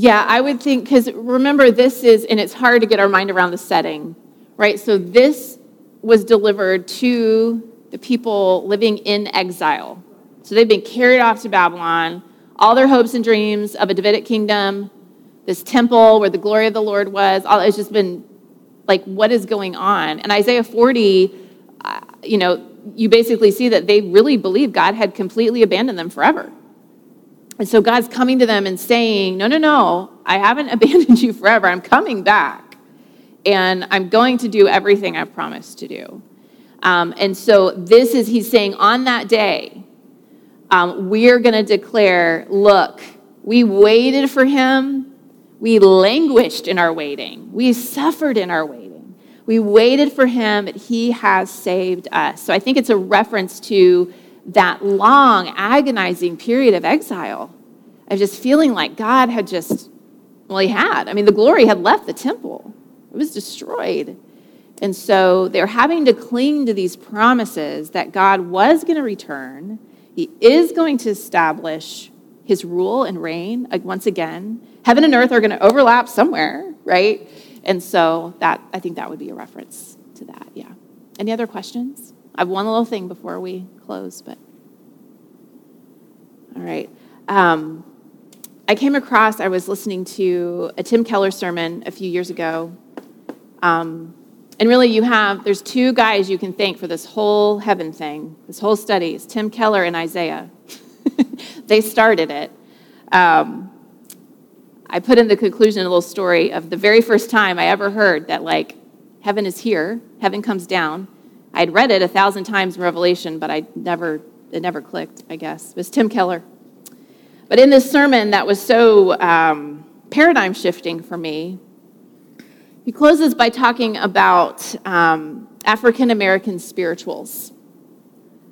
Yeah, I would think, because remember, this is, and it's hard to get our mind around the setting, right? So this was delivered to the people living in exile. So they've been carried off to Babylon. All their hopes and dreams of a Davidic kingdom, this temple where the glory of the Lord was, all, it's just been like, what is going on? And Isaiah 40, uh, you know, you basically see that they really believe God had completely abandoned them forever. And so God's coming to them and saying, No, no, no, I haven't *laughs* abandoned you forever. I'm coming back. And I'm going to do everything I've promised to do. Um, and so this is, he's saying, on that day, um, we're going to declare, Look, we waited for him we languished in our waiting. We suffered in our waiting. We waited for him, but he has saved us. So I think it's a reference to that long, agonizing period of exile, of just feeling like God had just, well, he had. I mean, the glory had left the temple, it was destroyed. And so they're having to cling to these promises that God was going to return, He is going to establish His rule and reign once again heaven and earth are going to overlap somewhere, right? And so that I think that would be a reference to that. Yeah. Any other questions? I have one little thing before we close, but all right. Um, I came across, I was listening to a Tim Keller sermon a few years ago. Um, and really, you have, there's two guys you can thank for this whole heaven thing, this whole study. It's Tim Keller and Isaiah. *laughs* they started it. Um, I put in the conclusion a little story of the very first time I ever heard that, like, heaven is here, heaven comes down. I'd read it a thousand times in Revelation, but I never, it never clicked, I guess. It was Tim Keller. But in this sermon that was so um, paradigm shifting for me, he closes by talking about um, African American spirituals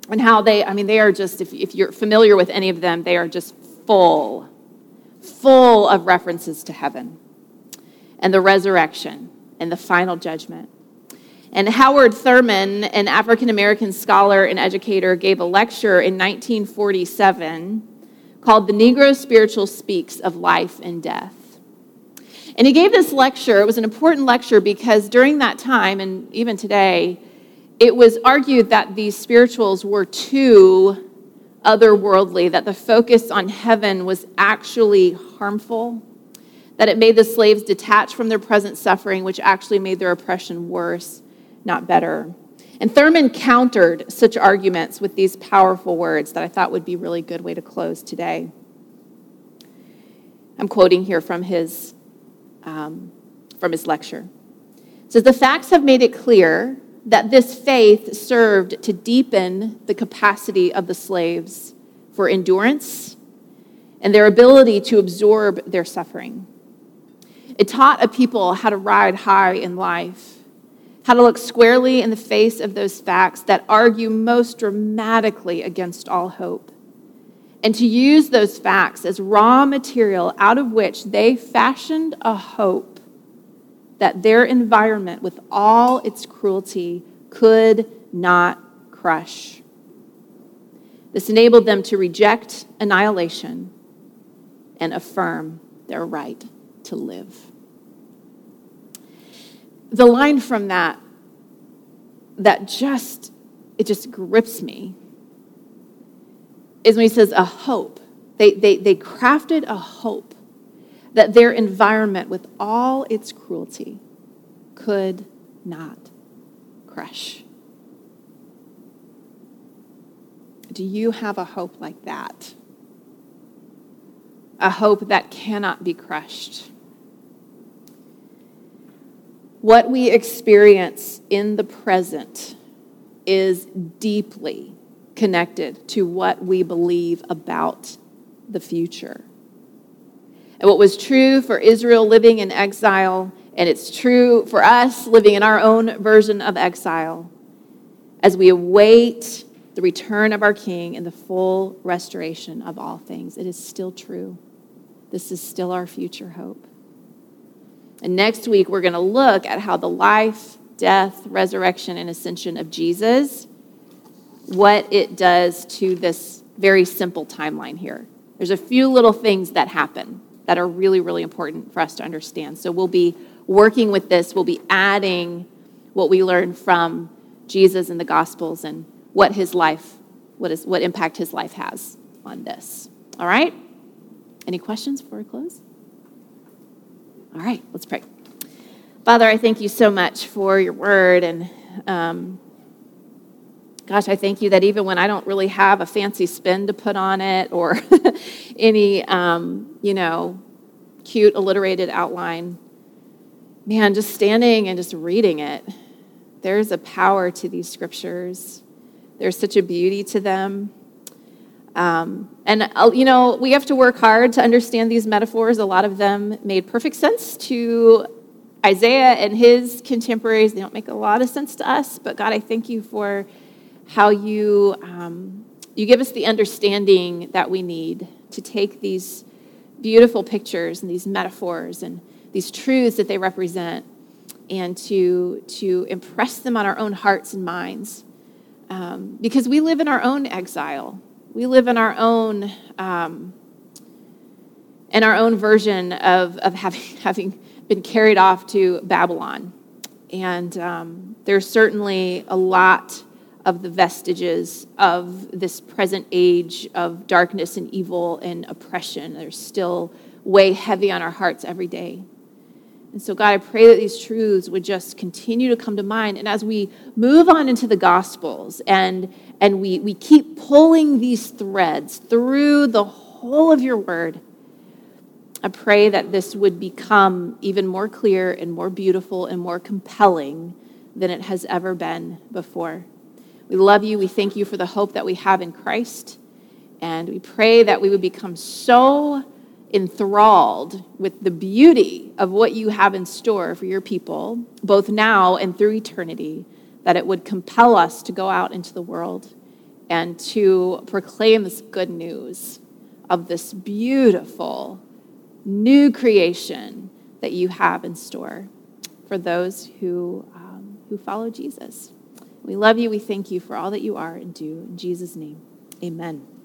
and how they, I mean, they are just, if, if you're familiar with any of them, they are just full full of references to heaven and the resurrection and the final judgment. And Howard Thurman, an African American scholar and educator, gave a lecture in 1947 called The Negro Spiritual Speaks of Life and Death. And he gave this lecture. It was an important lecture because during that time, and even today, it was argued that these spirituals were too otherworldly, that the focus on heaven was actually harmful, that it made the slaves detach from their present suffering, which actually made their oppression worse, not better. And Thurman countered such arguments with these powerful words that I thought would be a really good way to close today. I'm quoting here from his, um, from his lecture. It says, The facts have made it clear that this faith served to deepen the capacity of the slaves for endurance and their ability to absorb their suffering. It taught a people how to ride high in life, how to look squarely in the face of those facts that argue most dramatically against all hope, and to use those facts as raw material out of which they fashioned a hope that their environment, with all its cruelty, could not crush. This enabled them to reject annihilation and affirm their right to live. The line from that that just it just grips me is when he says a hope. They, they, they crafted a hope that their environment, with all its cruelty, could not crush. Do you have a hope like that? A hope that cannot be crushed. What we experience in the present is deeply connected to what we believe about the future. And what was true for Israel living in exile, and it's true for us living in our own version of exile, as we await the return of our King and the full restoration of all things. It is still true. This is still our future hope. And next week, we're going to look at how the life, death, resurrection, and ascension of Jesus, what it does to this very simple timeline here. There's a few little things that happen that are really, really important for us to understand. So we'll be working with this, we'll be adding what we learn from Jesus in the Gospels and what his life, what, is, what impact his life has on this. All right? Any questions before we close? All right, let's pray. Father, I thank you so much for your word. And um, gosh, I thank you that even when I don't really have a fancy spin to put on it or *laughs* any, um, you know, cute alliterated outline, man, just standing and just reading it, there's a power to these scriptures. There's such a beauty to them. Um, and, uh, you know, we have to work hard to understand these metaphors. A lot of them made perfect sense to Isaiah and his contemporaries. They don't make a lot of sense to us, but God, I thank you for how you, um, you give us the understanding that we need to take these beautiful pictures and these metaphors and these truths that they represent and to, to impress them on our own hearts and minds. Um, because we live in our own exile. We live in our own um, in our own version of, of having, *laughs* having been carried off to Babylon. And um, there's certainly a lot of the vestiges of this present age of darkness and evil and oppression. They're still weigh heavy on our hearts every day. And so, God, I pray that these truths would just continue to come to mind. And as we move on into the Gospels and, and we, we keep pulling these threads through the whole of your word, I pray that this would become even more clear and more beautiful and more compelling than it has ever been before. We love you. We thank you for the hope that we have in Christ. And we pray that we would become so enthralled with the beauty of what you have in store for your people, both now and through eternity, that it would compel us to go out into the world and to proclaim this good news of this beautiful new creation that you have in store for those who, um, who follow Jesus. We love you. We thank you for all that you are and do. In Jesus' name, amen.